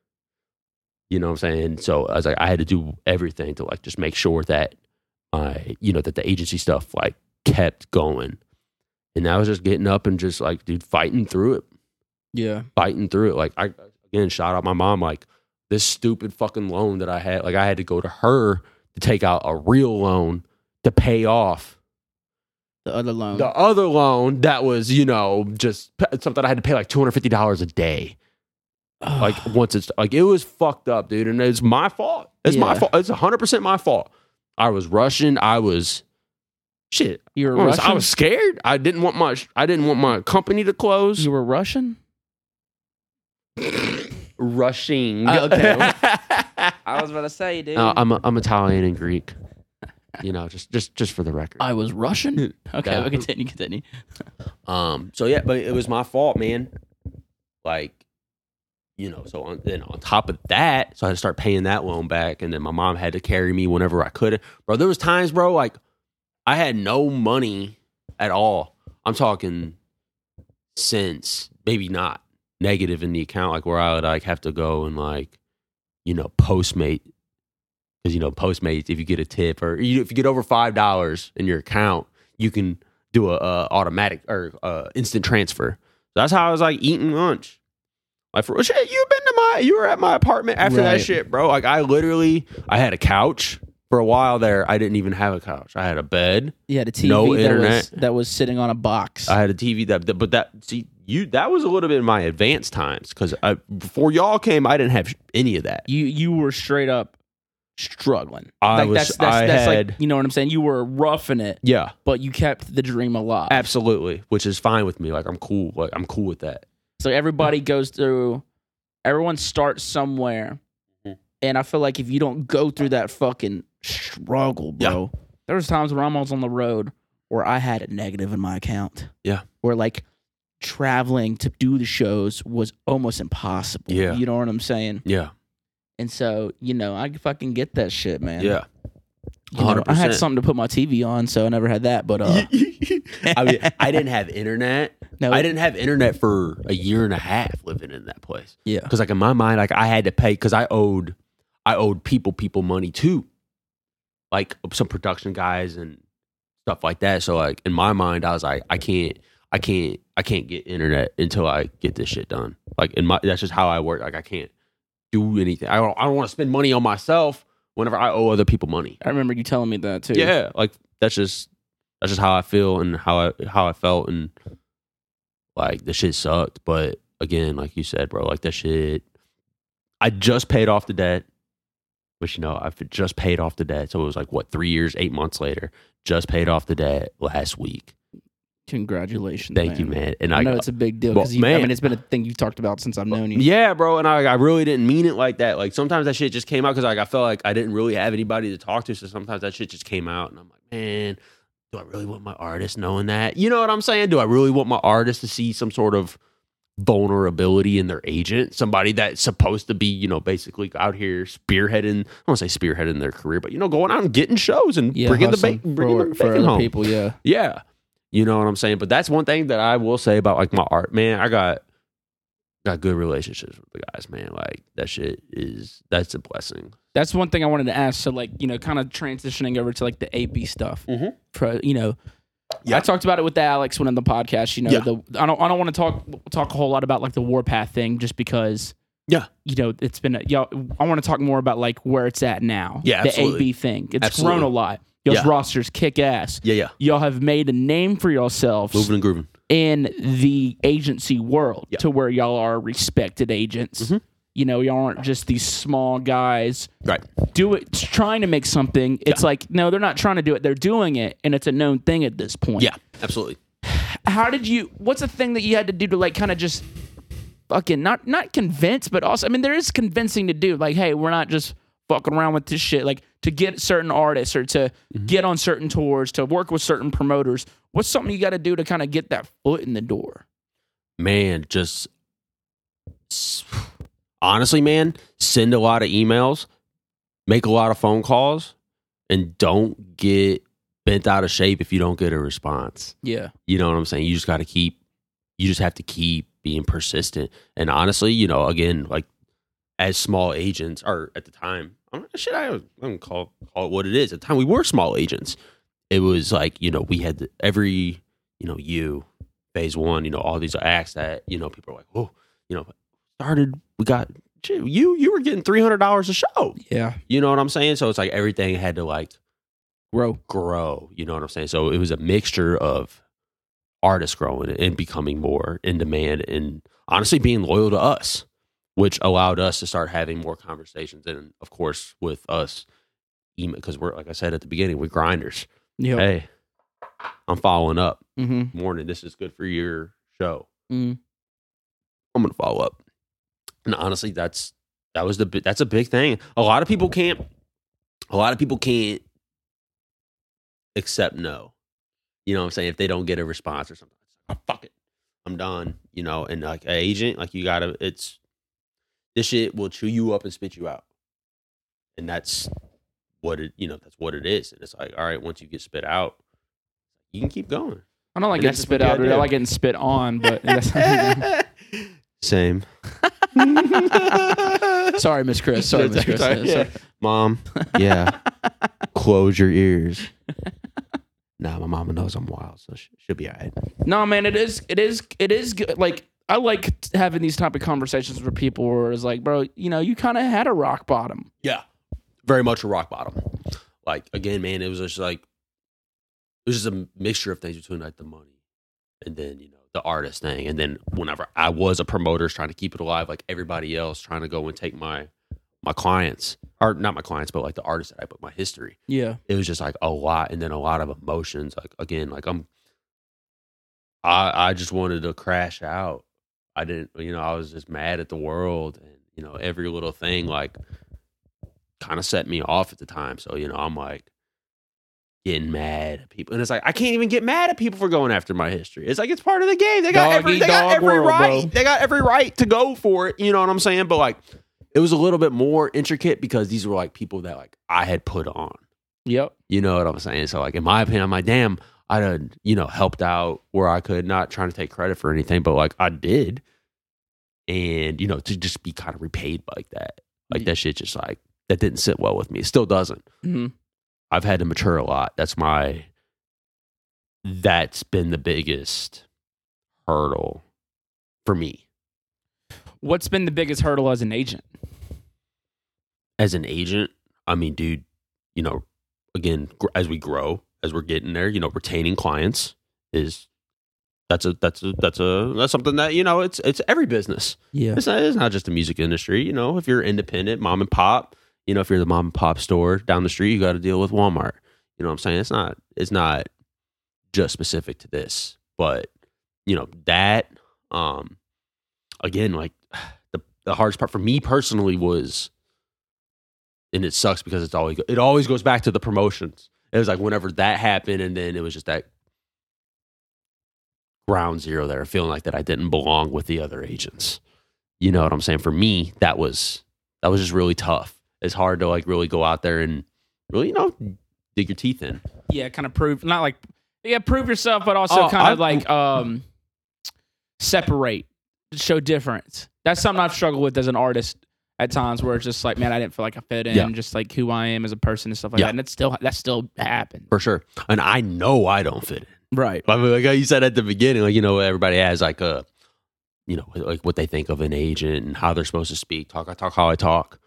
You know what I'm saying? So I was like, I had to do everything to like just make sure that I, you know, that the agency stuff like kept going. And I was just getting up and just like, dude, fighting through it yeah. fighting through it. Like I again shout out my mom. Like this stupid fucking loan that I had. Like I had to go to her to take out a real loan to pay off The other loan. the other loan that was you know just something I had to pay like two hundred fifty dollars a day. Like once it's like it was fucked up, dude, and it's my fault. It's my fault. It's hundred percent my fault. I was rushing. I was shit. you were I was, Russian. I was scared. I didn't want my I didn't want my company to close. you were Russian. rushing. Oh, okay. I was about to say, dude. No, I'm I'm Italian and Greek. You know, just just just for the record. I was Russian. Okay, Yeah. we continue. Continue. Um. So yeah, but it was my fault, man. Like, you know. So on, then on top of that, so I had to start paying that loan back, and then my mom had to carry me whenever I could. Bro, there was times, bro, like I had no money at all. I'm talking cents, maybe not negative in the account, like where I would like have to go and like, you know, Postmate. Because you know, Postmates, if you get a tip or you, if you get over five dollars in your account, you can do a, uh automatic or uh, instant transfer. That's how I was like eating lunch. Like for shit, you've been to my, you were at my apartment after Right. that shit, bro. Like I literally, I had a couch for a while there. I didn't even have a couch. I had a bed. You had a TV No that internet. was that was sitting on a box. I had a TV that- but that see you that was a little bit in my advanced times because before y'all came, I didn't have any of that. you you were straight up struggling. I like was- that's that's, I that's had- like you know what I'm saying. You were roughing it, Yeah, but you kept the dream alive. absolutely, which is fine with me. Like I'm cool. Like I'm cool with that. So everybody goes through. Everyone starts somewhere, Mhm. and I feel like if you don't go through that fucking struggle, bro. There was times where I'm almost on the road where I had a negative in my account. Yeah. Where like traveling to do the shows was almost impossible. Yeah. You know what I'm saying? Yeah, And so, you know, I fucking get that shit, man. yeah. You know, I had something to put my TV on, so I never had that. But uh, I mean, I didn't have internet. no, I didn't have internet for a year and a half living in that place. Yeah. Because like in my mind, like I had to pay because I owed, I owed people people money too, like some production guys and stuff like that. So like in my mind, I was like, I can't, I can't, I can't get internet until I get this shit done. Like in my, that's just how I work. Like I can't do anything. I don't, I don't want to spend money on myself whenever I owe other people money. I remember you telling me that too. Yeah, like that's just that's just how I feel and how I how I felt and like the shit sucked, but again, like you said, bro, like that shit. I just paid off the debt, which you know I've just paid off the debt. So it was like what three years, eight months later, just paid off the debt last week. Congratulations. Thank you, man. And I I, know it's a big deal because Well, I man. mean it's been a thing you've talked about since I've known you. Yeah, bro, and I, I really didn't mean it like that. Like sometimes that shit just came out because like I felt like I didn't really have anybody to talk to. So sometimes that shit just came out, and I'm like, man, do I really want my artist knowing that? You know what I'm saying? Do I really want my artist to see some sort of vulnerability in their agent? Somebody that's supposed to be, you know, basically out here spearheading. I don't say spearheading their career, but you know, going out and getting shows and Yeah, bringing the ba- bringing for, the for bacon other home. people. Yeah. Yeah. You know what I'm saying? But that's one thing that I will say about like my art, man. I got got good relationships with the guys, man. Like that shit is that's a blessing. That's one thing I wanted to ask. So like you know, kind of transitioning over to like the AP stuff. Mhm. For you know, Yeah. I talked about it with Alex when on the podcast. You know, Yeah. the I don't I don't want to talk talk a whole lot about like the Warpath thing just because. Yeah. You know, it's been a, y'all. I want to talk more about like where it's at now. Yeah, the absolutely. AB thing. It's Absolutely. grown a lot. Y'all's Yeah. rosters kick ass. Yeah, yeah. Y'all have made a name for yourselves Moving and grooving. in the agency world Yeah. to where y'all are respected agents. Mhm. You know, y'all aren't just these small guys Right. do it trying to make something. It's like no, they're not trying to do it. They're doing it, and it's a known thing at this point. Yeah, absolutely. How did you? What's the thing that you had to do to like kind of just fucking not not convince, but also I mean there is convincing to do. Like, hey, we're not just fucking around with this shit. Like to get certain artists or to mm-hmm. get on certain tours, to work with certain promoters. What's something you got to do to kind of get that foot in the door? Man, just honestly, man, send a lot of emails, make a lot of phone calls, and don't get bent out of shape if you don't get a response. Yeah. You know what I'm saying? You just got to keep, you just have to keep being persistent. And honestly, you know, again, like as small agents, or at the time, I'm, shit, I don't call call it what it is. At the time, we were small agents. It was like you know we had the, every you know you phase one, you know all these acts that you know people are like, oh, you know, started. We got shit, you you were getting three hundred dollars a show. Yeah. You know what I'm saying? So it's like everything had to like Grow. grow. You know what I'm saying? So it was a mixture of artists growing and becoming more in demand and honestly being loyal to us, which allowed us to start having more conversations. And of course, with us, because we're, like I said at the beginning, we're grinders. Yeah. Hey, I'm following up. Mm-hmm. Morning, this is good for your show. Mm. I'm gonna follow up. And honestly, that's that was the that's a big thing. A lot of people can't. A lot of people can't accept no. You know what I'm saying? If they don't get a response or something, oh, fuck it, I'm done. You know, and like an agent, like you gotta. It's this shit will chew you up and spit you out, and that's what it. You know, that's what it is. And it's like, all right, once you get spit out, you can keep going. I don't like And getting spit out. dude. I like getting spit on, but Same. sorry, Miss Chris. Sorry, Miss Chris. Sorry, Sorry. yeah. Mom, yeah. Close your ears. Nah, my mama knows I'm wild, so she, she'll be all right. No, man, it is, it is, it is good. Like I like having these type of conversations with people where it's like, bro, you know, you kind of had a rock bottom. Yeah. Very much a rock bottom. Like, again, man, it was just like, it was just a mixture of things between like the money and then, you know, the artist thing. And then whenever I was a promoter trying to keep it alive, like everybody else trying to go and take my, my clients, or not my clients, but like the artists that I put my history. Yeah, it was just like a lot and then a lot of emotions like again like i'm i i just wanted to crash out i didn't you know i was just mad at the world and you know every little thing like kind of set me off at the time. So you know i'm like getting mad at people. And it's like i can't even get mad at people for going after my history. It's like it's part of the game. They got Dog every they got every world, right. bro. they got every right to go for it. You know what i'm saying? But like it was a little bit more intricate because these were like people that like i had put on. Yep. you know what I'm saying? So like in my opinion, I'm like, damn, I done, you know, helped out where I could, not trying to take credit for anything, but like I did. And, you know, to just be kind of repaid like that. Like that shit just like that didn't sit well with me. It still doesn't. hmm I've had to mature a lot. That's my that's been the biggest hurdle for me. What's been the biggest hurdle as an agent? As an agent, I mean, dude, you know, again, as we grow, as we're getting there, you know, retaining clients is that's a that's a that's a that's something that you know it's it's every business. Yeah. It's not, it's not just the music industry. You know, if you're independent, mom and pop, you know, if you're the mom and pop store down the street, you got to deal with Walmart. You know what I'm saying? It's not it's not just specific to this, but you know that um again like the the hardest part for me personally was and it sucks because it's always it always goes back to the promotions. It was like whenever that happened and then it was just that ground zero there, feeling like that I didn't belong with the other agents. You know what I'm saying? For me, that was that was just really tough. It's hard to like really go out there and really, you know, dig your teeth in. Yeah, kind of prove not like yeah, prove yourself, but also Oh, kind of like um separate, show difference. That's something I've struggled with as an artist at times where it's just like, man, I didn't feel like I fit in, Yeah. just like who I am as a person and stuff like Yeah. that. And it still that still happened. For sure. And I know I don't fit in. Right. But like you said at the beginning, like, you know, everybody has like a, you know, like what they think of an agent and how they're supposed to speak. Talk, I talk how I talk.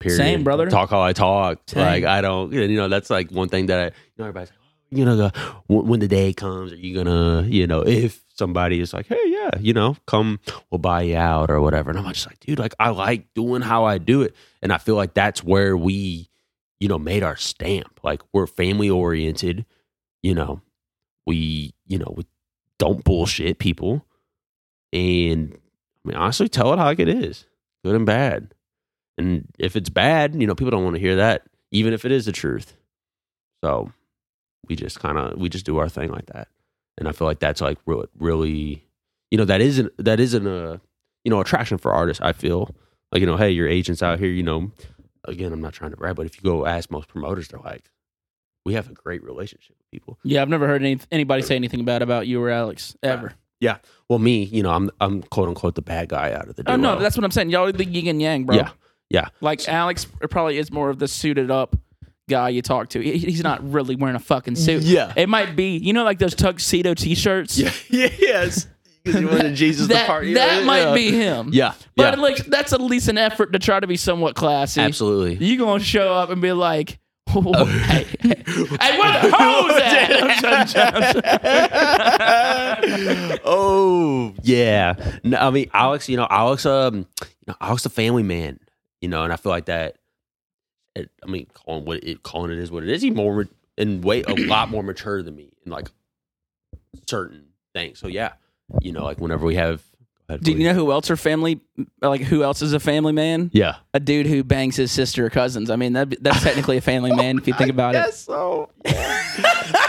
Period. Same, brother. Talk how I talk. Same. Like I don't, you know, that's like one thing that I, you know, everybody's like, oh, you know, the, when when the day comes, are you gonna, you know, if somebody is like, hey, yeah, you know, come, we'll buy you out or whatever. And I'm just like, dude, like I like doing how I do it, and I feel like that's where we, you know, made our stamp. Like we're family oriented, you know, we, you know, we don't bullshit people, and I mean, honestly, tell it how it is, good and bad. And if it's bad, you know, people don't want to hear that, even if it is the truth. So we just kind of we just do our thing like that, and I feel like that's like really, really, you know, that isn't that isn't a you know attraction for artists. I feel like you know, hey, your agents out here, you know, again, I'm not trying to brag, but if you go ask most promoters, they're like, we have a great relationship with people. Yeah, I've never heard any, anybody say anything bad about you or Alex ever. Yeah. Well, me, you know, I'm I'm quote unquote the bad guy out of the duo. Oh no, that's what I'm saying. Y'all are the yin and yang, bro. Yeah, yeah. Like Alex probably is more of the suited up guy you talk to. He's not really wearing a fucking suit. Yeah. It might be, you know, like those tuxedo T-shirts. yeah, yes. Because you wanted Jesus that to party. that Yeah. might be him. Yeah, But yeah. like, that's at least an effort to try to be somewhat classy. Absolutely. You gonna show up and be like, oh, hey, hey, hey, where the hoes at? oh yeah. No, I mean Alex, you know, Alex um you know, Alex a family man, you know, and I feel like that it, I mean, calling what it calling it is what it is, he's more and way a lot more mature than me in like certain things. So yeah. You know, like whenever we have Do you know who else are family? Like who else is a family man? Yeah. A dude who bangs his sister or cousins. I mean, that that's technically a family man if you think about I guess so.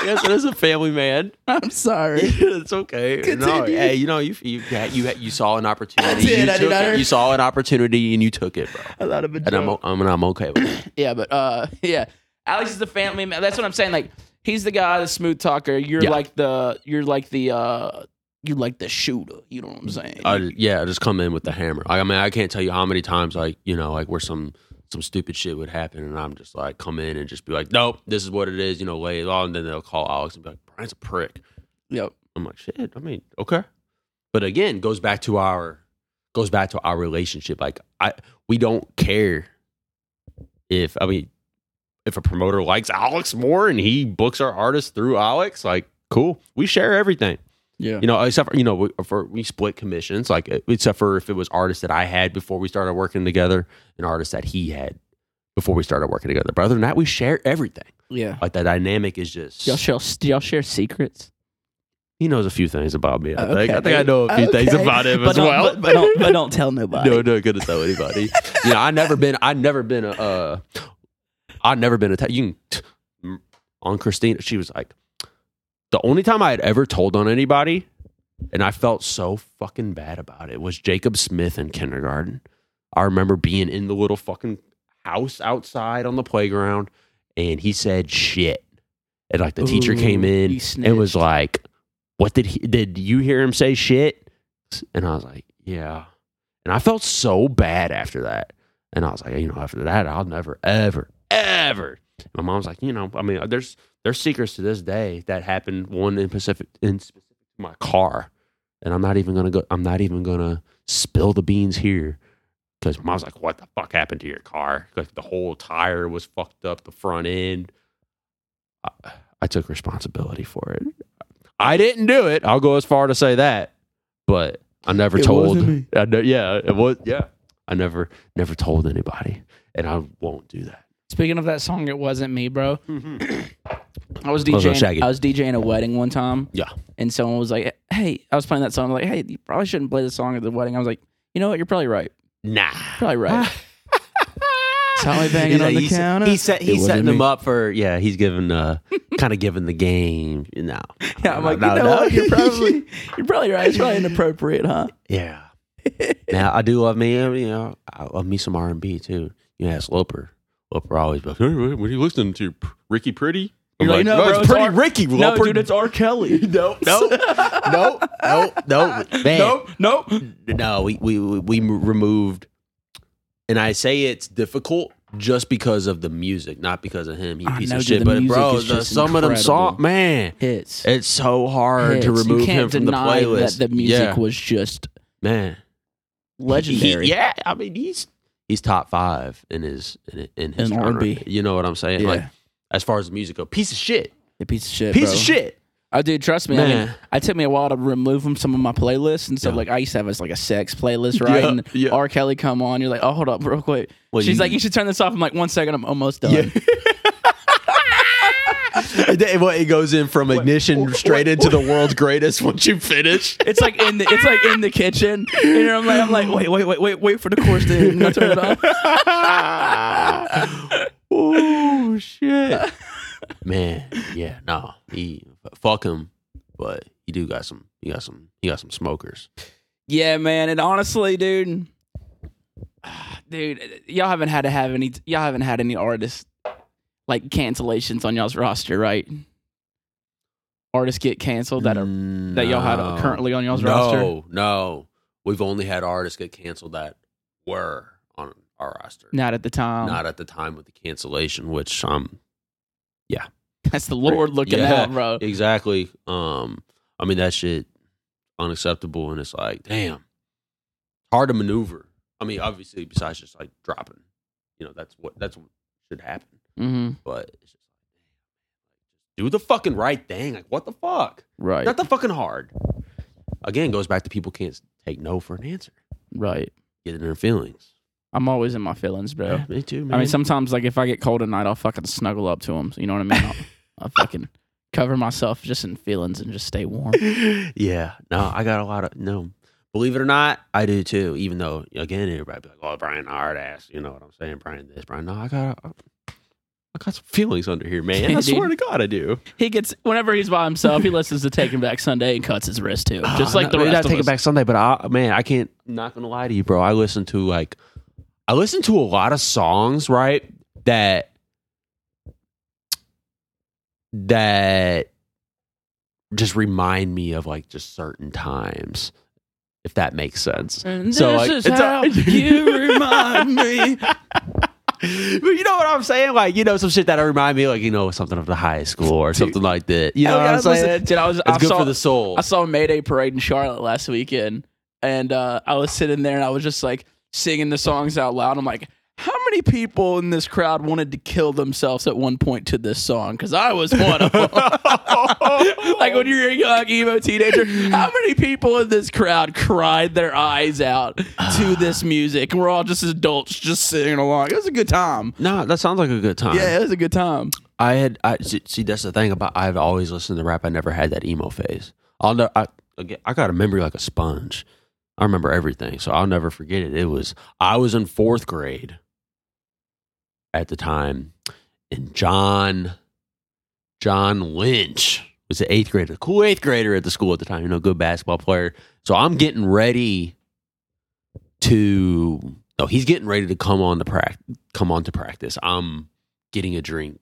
I guess it is a family man. I'm sorry. it's okay. No, Continue. hey, you know, you you had- you had- you saw an opportunity. did, You, I did took not it. you saw an opportunity and you took it, bro. I thought of a And I'm o- I'm I'm okay with it. Yeah, but uh, yeah, Alex is the family man. That's what I'm saying. Like, he's the guy, the smooth talker. You're Yeah. like the, you're like the, uh, you like the shooter. You know what I'm saying? I, yeah, I just come in with the hammer. Like, I mean, I can't tell you how many times, like you know, like where some some stupid shit would happen, and I'm just like come in and just be like, nope, this is what it is. You know, lay it on. And then they'll call Alex and be like, Brian's a prick. yep. I'm like, shit. I mean, okay. But again, goes back to our goes back to our relationship. Like I we don't care if I mean if a promoter likes Alex more and he books our artists through Alex, like cool. We share everything. Yeah. You know, except for you know, we, for we split commissions, like except for if it was artists that I had before we started working together, and artists that he had before we started working together. But other than that, we share everything. Yeah. Like the dynamic is just Y'all share, do y'all share secrets? he knows a few things about me. I think. I think I know a few things about him but as well. But, but don't, but don't tell nobody. no, no, gonna tell anybody. you know, I never been. I never been a. Uh, I never been a. You can, on Christina, she was like, the only time I had ever told on anybody, and I felt so fucking bad about it, was Jacob Smith in kindergarten. I remember being in the little fucking house outside on the playground, and he said shit, and like the teacher came in and was like, "What did he? Did you hear him say shit?" And I was like, "Yeah." And I felt so bad after that. And I was like, you know, after that, I'll never, ever, ever. My mom's like, you know, I mean, there's there's secrets to this day that happened. One in Pacific, in specific my car, and I'm not even gonna go. I'm not even gonna spill the beans here because mom's like, what the fuck happened to your car? Like the whole tire was fucked up, the front end. I, I took responsibility for it. I didn't do it. I'll go as far to say that. But I never It told. I know, yeah, it was. Yeah, I never, never told anybody, and I won't do that. Speaking of that song, it wasn't me, bro. I was Was it DJing. Shaggy? I was DJing a wedding one time, Yeah, and someone was like, "Hey," I was playing that song. Like, "Hey, you probably shouldn't play the song at the wedding." I was like, "You know what? You're probably right. nah. Probably right." Tommy banging He's on like- the he's, counter. He's, set, It he's wasn't setting me. them up for yeah. He's giving uh kind of giving the game. No, Yeah, I'm like, No, you know no. what? You're probably you're probably right. It's probably inappropriate, huh? yeah. now I do love me. You know, I love me some R and B too. You know, ask Loper always like, hey, what are you listening to? Ricky Pretty? I'm You're like, no, "No, bro, it's pretty R- Ricky. No, Loper. dude, it's R. Kelly. no, no, no, no, no, man. nope, nope. no, we, we we removed, and I say it's difficult just because of the music, not because of him. He I piece know, of shit. But bro, the, some of them songs, man, Hits. it's so hard Hits. to remove him from the playlist. That the music yeah, was just man, legendary. He- yeah, I mean he's he's top five in his in, in his In. R&B. You know what I'm saying? Yeah. Like as far as the music go, piece of shit, a piece of shit. piece bro. of shit. Oh, dude, trust me. I mean, it took me a while to remove from some of my playlists and stuff. Yeah. Like I used to have as like a sex playlist, right? Yeah, and yeah. R. Kelly come on. You're like, oh, hold up, real quick. Well, She's you- like, you should turn this off. I'm like, one second, I'm almost done. And then, well, it goes in from ignition straight into the world's greatest once you finish. It's like in the it's like in the kitchen. And I'm like, I'm like, wait, wait, wait, wait, wait for the course to end. and I turn it off. oh shit, man. Yeah, no, he fuck him, but you do got some. you got some. you got some smokers. Yeah, man. And honestly, dude, dude, y'all haven't had to have any. Y'all haven't had any artists like cancellations on y'all's roster, right? Artists get canceled that are that y'all had currently on y'all's no, roster. No, no, we've only had artists get canceled that were on our roster. Not at the time. Not at the time with the cancellation, which um yeah, That's the Lord looking Yeah. out, bro. exactly. Um, I mean that shit unacceptable, and it's like, damn, hard to maneuver. I mean, obviously, besides just like dropping, you know, that's what that's what should happen. Mm-hmm. But it's just like, do the fucking right thing. Like, what the fuck? Right. Not the fucking hard. Again, goes back to people can't take no for an answer. right. Get in their feelings. I'm always in my feelings, bro. Yeah, me too, man. I mean, sometimes like if I get cold at night, I'll fucking snuggle up to them. You know what I mean? I'll, I'll fucking cover myself just in feelings and just stay warm. yeah, no, I got a lot of no. Believe it or not, I do too. Even though again, everybody be like, "Oh, Brian, hard ass," you know what I'm saying? Brian, this, Brian. No, I got, I got some feelings under here, man. I Dude. swear to God, I do. He gets whenever he's by himself, he listens to Taking Back Sunday and cuts his wrist too, just Ah, like the no, rest not of take us. back Sunday, but I, man, I can't. Not gonna lie to you, bro. I listen to like, I listen to a lot of songs, right? That that just remind me of like just certain times, if that makes sense. And So, this like, is it's a- how you remind me. but you know what I'm saying? Like, you know, some shit that'll remind me, like, you know, something of the high school or something like that. You know what I'm saying? listen, dude, I was It's I good saw, for the soul. I saw a Mayday parade in Charlotte last weekend, and uh, I was sitting there and I was just like singing the songs out loud. I'm like, many people in this crowd wanted to kill themselves at one point to this song? Because I was one of them. like when you're a young emo teenager, how many people in this crowd cried their eyes out to this music? And we're all just adults just singing along. It was a good time. no, that sounds like a good time. Yeah, it was a good time. I had I see, see that's the thing about I've always listened to rap. I never had that emo phase. I'll know I again, I got a memory like a sponge. I remember everything, so I'll never forget it. It was I was in fourth grade at the time, and John John Lynch was an eighth grader, cool eighth grader at the school at the time. You know, good basketball player. So I'm getting ready to. No, he's getting ready to come on to practice. Come on to practice. I'm getting a drink,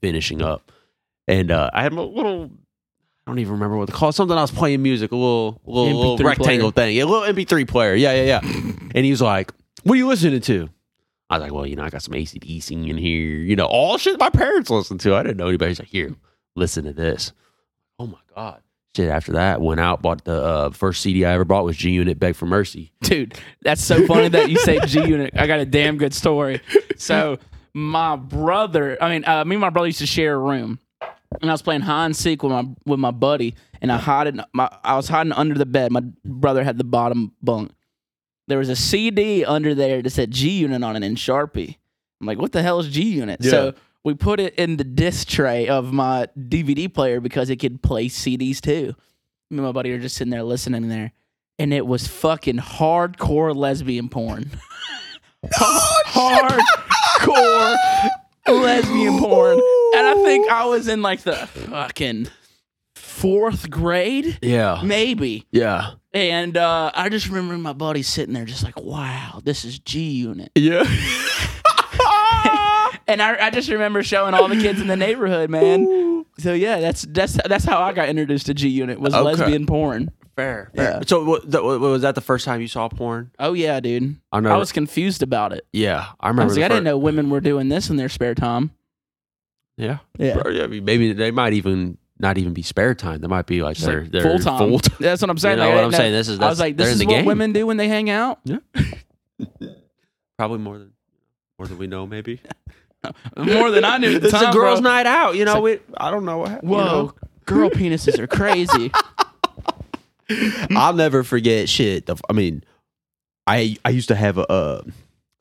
finishing up, and uh, I had a little. I don't even remember what to call. Something I was playing music, a little, little, little MP3 rectangle thing, yeah, a little MP3 player. Yeah, yeah, yeah. and he was like, "What are you listening to?" I was like, "Well, you know, I got some ACDC in here. You know, all shit my parents listened to. I didn't know anybody." He's like, "Here, listen to this." Oh my god! Shit. After that, went out, bought the uh, first CD I ever bought was G Unit, Beg for Mercy. Dude, that's so funny that you say G Unit. I got a damn good story. So my brother, I mean, uh, me and my brother used to share a room, and I was playing hide and seek with my with my buddy, and I hid my I was hiding under the bed. My brother had the bottom bunk. There was a CD under there that said G Unit on it in Sharpie. I'm like, what the hell is G Unit? So we put it in the disc tray of my DVD player because it could play CDs too. Me and my buddy are just sitting there listening there, and it was fucking hardcore lesbian porn. Oh, hardcore lesbian porn. And I think I was in like the fucking fourth grade, Yeah. maybe. Yeah. And uh, I just remember my buddy sitting there just like, wow, this is G Unit. Yeah. And I, I just remember showing all the kids in the neighborhood, man. So yeah, that's that's that's how I got introduced to G Unit was Okay. lesbian porn. Fair. Yeah. So what, that, what- was that the first time you saw porn? Oh yeah, dude. I I was confused about it. yeah, I I remember. was like, I didn't know women were doing this in their spare time. Yeah. Yeah. Bro, I mean, maybe they might even not even be spare time. They might be like Just their like their full time. Full time. That's what I'm saying. You know Like, what I'm saying? This is I was like, this is the what game. women do when they hang out. Yeah. Probably more than more than we know. Maybe More than I knew at the it's time. a girls' bro. night out. You know, we, I don't know what. hap- you Whoa, know? girl penises are crazy. I'll never forget shit. The, I mean, I I used to have a uh,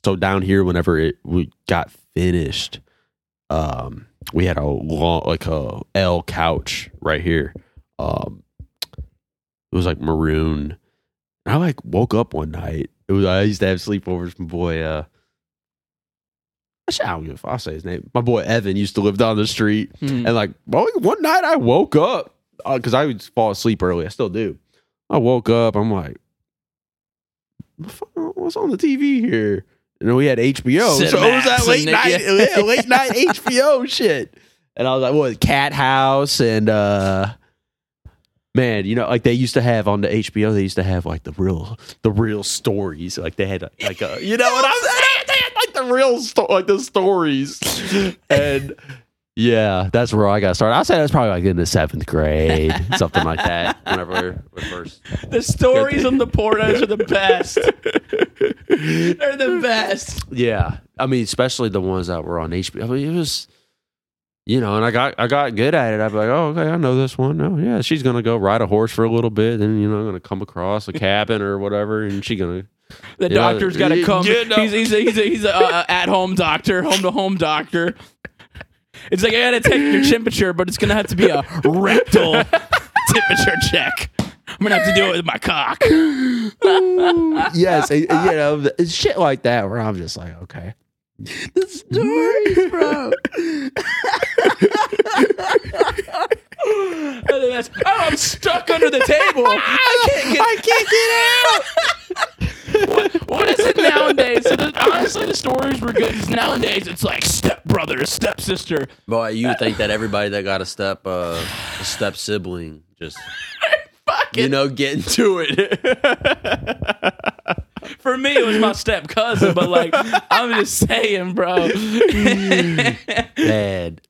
so down here whenever it we got finished, um, we had a long like a L couch right here. Um, it was like maroon. I like woke up one night. It was I used to have sleepovers my boy. Uh, I don't give. I'll say his name. My boy Evan used to live down the street. Mhm. And like, one night I woke up because I would fall asleep early. I still do. I woke up. I'm like, what's on the TV here? And then we had HBO, so it was that late night, yeah. late night HBO shit. And I was like, what? Cathouse and uh, man, you know, like they used to have on the HBO. They used to have like the real, the real stories. Like they had like a, you know what I'm saying? They had like the real like the stories, and yeah, that's where I got started. I say that's probably like in the seventh grade, something like that. Whenever we first, The stories on the pornos are the best. They're the best. yeah. I mean, especially the ones that were on HBO. I mean, it was, you know, and I got I got good at it. I'd be like, oh, okay, I know this one. Oh, yeah, she's gonna go ride a horse for a little bit, and you know, I'm gonna come across a cabin or whatever, and she's gonna The doctor's got to come. you know. He's he's a, he's a, he's a uh, at home doctor, home to home doctor. It's like I gotta take your temperature, but it's gonna have to be a rectal temperature check. I'm gonna have to do it with my cock. yes, and- and, you know, it's shit like that where I'm just like, okay. the stories, bro. And then that's, oh, I'm stuck under the table. I can't get. I can't get out. what is it nowadays? So the, honestly, the stories were good. 'cause nowadays, it's like stepbrother, stepsister. Boy, you think that everybody that got a step uh, a step sibling just Fucking you know get into it. For me, it was my step cousin, but like, I'm just saying, bro. and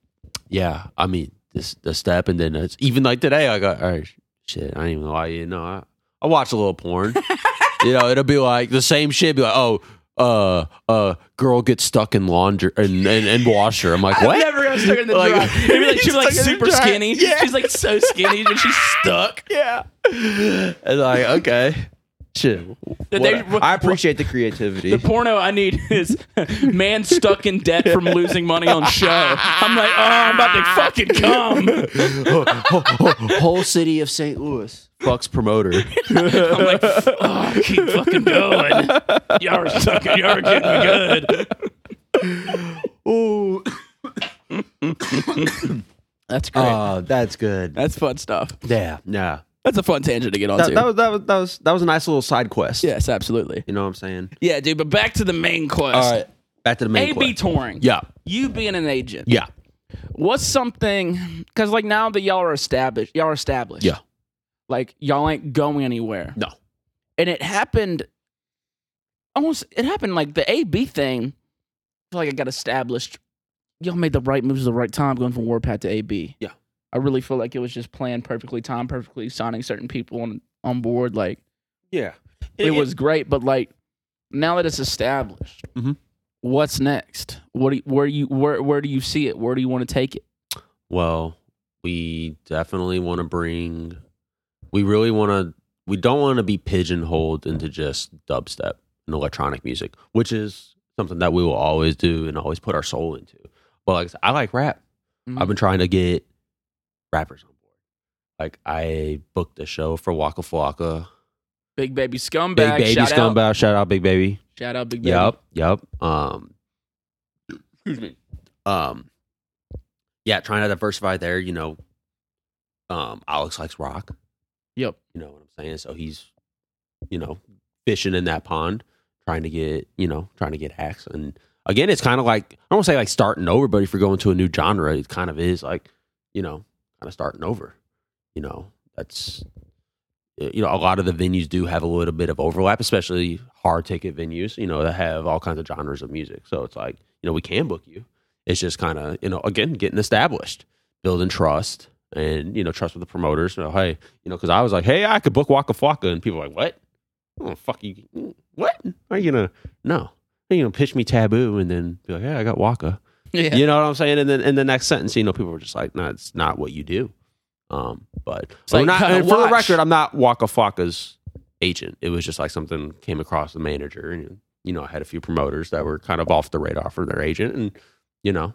yeah, I mean this the step, and then it's even like today. I got all right, shit. I don't even know why you know. I, I watch a little porn. you know, it'll be like the same shit. Be like, oh, uh, uh, girl gets stuck in laundry and and, and washer. I'm like, what? never got stuck in the Like- dryer. Maybe like she was like Stuck in the super skinny. Yeah. She's like so skinny and she's stuck. yeah. And like, okay, shit. They- What- I appreciate the creativity. The porno I need is man stuck in debt from losing money on show. I'm like, oh, I'm about to fucking come. Whole city of St. Louis fucks promoter. I'm like, oh, keep fucking going. Y'all are sucking. Y'all are getting me good. Ooh. That's great. Oh, that's good. That's fun stuff. Yeah, yeah. That's a fun tangent to get That, onto. that was that was that was that was a nice little side quest. yes, absolutely. You know what I'm saying? Yeah, dude. But back to the main quest. All right. Back to the main quest. AB quest. touring. Yeah. You being an agent. Yeah. What's something? Because like now that y'all are established, y'all are established. Yeah. Like y'all ain't going anywhere. No. And it happened. Almost. It happened like the AB thing. I feel like it got established. Y'all made the right moves at the right time, going from Warpath to AB. Yeah. I really feel like it was just planned perfectly, timed perfectly, signing certain people on on board. Like Yeah. it, was great, but like now that it's established, Mhm. what's next? What do you, where you where where do you see it? Where do you want to take it? well. we definitely want to bring. We really want to. We don't want to be pigeonholed into just dubstep and electronic music, which is something that we will always do and always put our soul into. But like I said, I like rap. Mm-hmm. I've been trying to get rappers on board. Like I booked a show for Waka Flocka. Big baby scumbag. Big baby shout Out. scumbag. Shout out, big baby. Shout out, big baby. Yep, yep. Um, excuse me. Um, yeah, trying to diversify there. You know, um, Alex likes rock. Yep. You know what I'm saying? So he's, you know, fishing in that pond, trying to get, you know, trying to get hacks. And again, it's kind of like I don't want to say like starting over, but if you're going to a new genre, it kind of is like, you know, kind of starting over. You know, that's you know, a lot of the venues do have a little bit of overlap, especially hard ticket venues, you know, that have all kinds of genres of music. So it's like, you know, we can book you. It's just kind of, you know, again, getting established, building trust and, you know, trust with the promoters. You know, hey, you know, because I was like, hey, I could book Waka Flocka. And people are like, what? Oh, fuck you. Mm, what? Are you to, no. Are you going to pitch me taboo and then be like, yeah, I got Waka. Yeah. You know what I'm saying? And then in the next sentence, you know, people were just like, no, it's not what you do. Um, but like, not, and for the record, I'm not Waka Flocka's agent. It was just like something came across the manager, and you know, I had a few promoters that were kind of off the radar for their agent, and you know,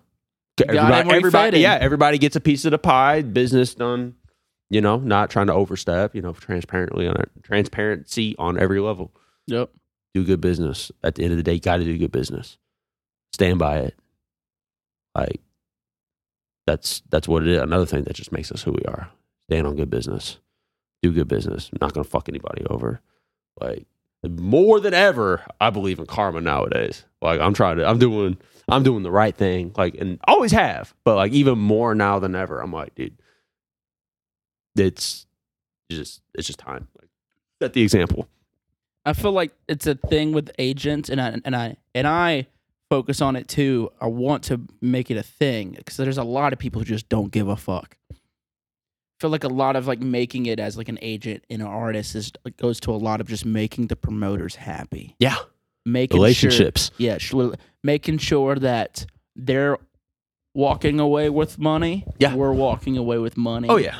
everybody, everybody yeah, everybody gets a piece of the pie. Business done, you know, not trying to overstep. You know, transparently on it, transparency on every level. Yep. Do good business. At the end of the day, got to do good business. Stand by it. Like that's that's what it is. Another thing that just makes us who we are. Stand on good business. Do good business. not gonna fuck anybody over. Like more than ever, I believe in karma nowadays. Like I'm trying to I'm doing I'm doing the right thing. Like and always have. But like even more now than ever, I'm like, dude, it's just it's just time. Like set the example. I feel like it's a thing with agents, and I and I and I focus on it too. I want to make it a thing because there's a lot of people who just don't give a fuck. I feel like a lot of like making it as like an agent and an artist is goes to a lot of just making the promoters happy, Yeah. making Sure, Relationships. yeah, sure, making sure that they're walking away with money. Yeah. we're walking away with money. Oh yeah.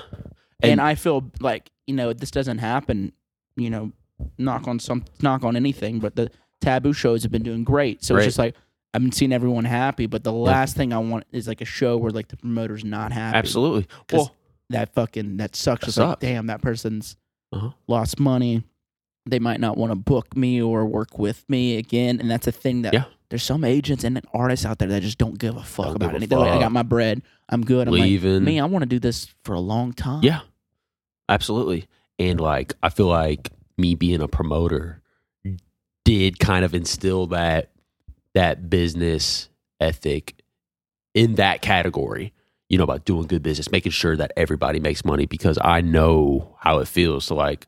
and, And- I feel like you know this doesn't happen. You know, knock on some, knock on anything, but the taboo shows have been doing great. So Great. it's just like I've been seeing everyone happy, but the last thing I want is like a show where like the promoter's not happy. Absolutely. 'Cause Well, that fucking that sucks. It's like sucks. damn, that person's Uh-huh. lost money. They might not want to book me or work with me again, and that's a thing that Yeah. there's some agents and artists out there that just don't give a fuck Don't about give a anything. They're like, I fuck. got my bread. I'm good. I'm leaving. like, me, I want to do this for a long time. Yeah, absolutely. And like, I feel like me being a promoter did kind of instill that that business ethic in that category. You know, about doing good business, making sure that everybody makes money because I know how it feels to like,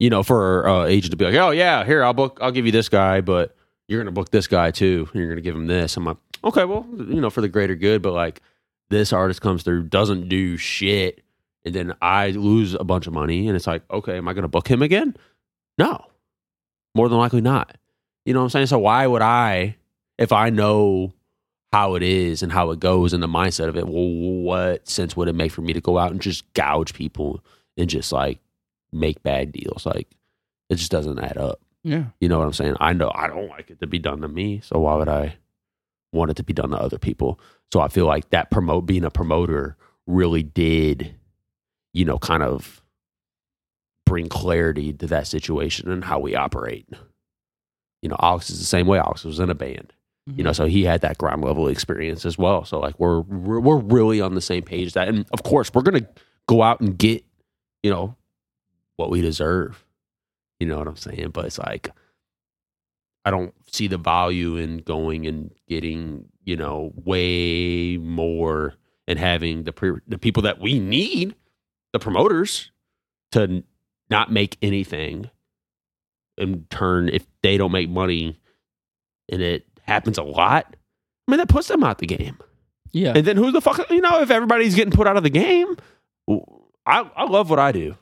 you know, for uh, agent to be like, oh yeah, here I'll book, I'll give you this guy, but you're gonna book this guy too, you're gonna give him this. I'm like, okay, well, you know, for the greater good, but like this artist comes through, doesn't do shit, and then I lose a bunch of money, and it's like, okay, am I to book him again? No, more than likely not. You know what I'm saying? So why would I, if I know how it is and how it goes and the mindset of it, well, what sense would it make for me to go out and just gouge people and just like make bad deals? Like it just doesn't add up. yeah. You know what I'm saying? I know I don't like it to be done to me, so why would I want it to be done to other people? So I feel like that promote being a promoter really did, you know, kind of bring clarity to that situation and how we operate. You know, Alex is the same way. Alex was in a band, you know, mm-hmm. so he had that ground level experience as well. So like we're we're, we're really on the same page. That and of course we're gonna go out and get, you know, what we deserve. You know what I'm saying? But it's like I don't see the value in going and getting, you know, way more and having the pre- the people that we need, the promoters, to not make anything. In turn, if they don't make money, and it happens a lot, I mean that puts them out the game. Yeah. And then who the fuck, you know, if everybody's getting put out of the game, I, I love what I do.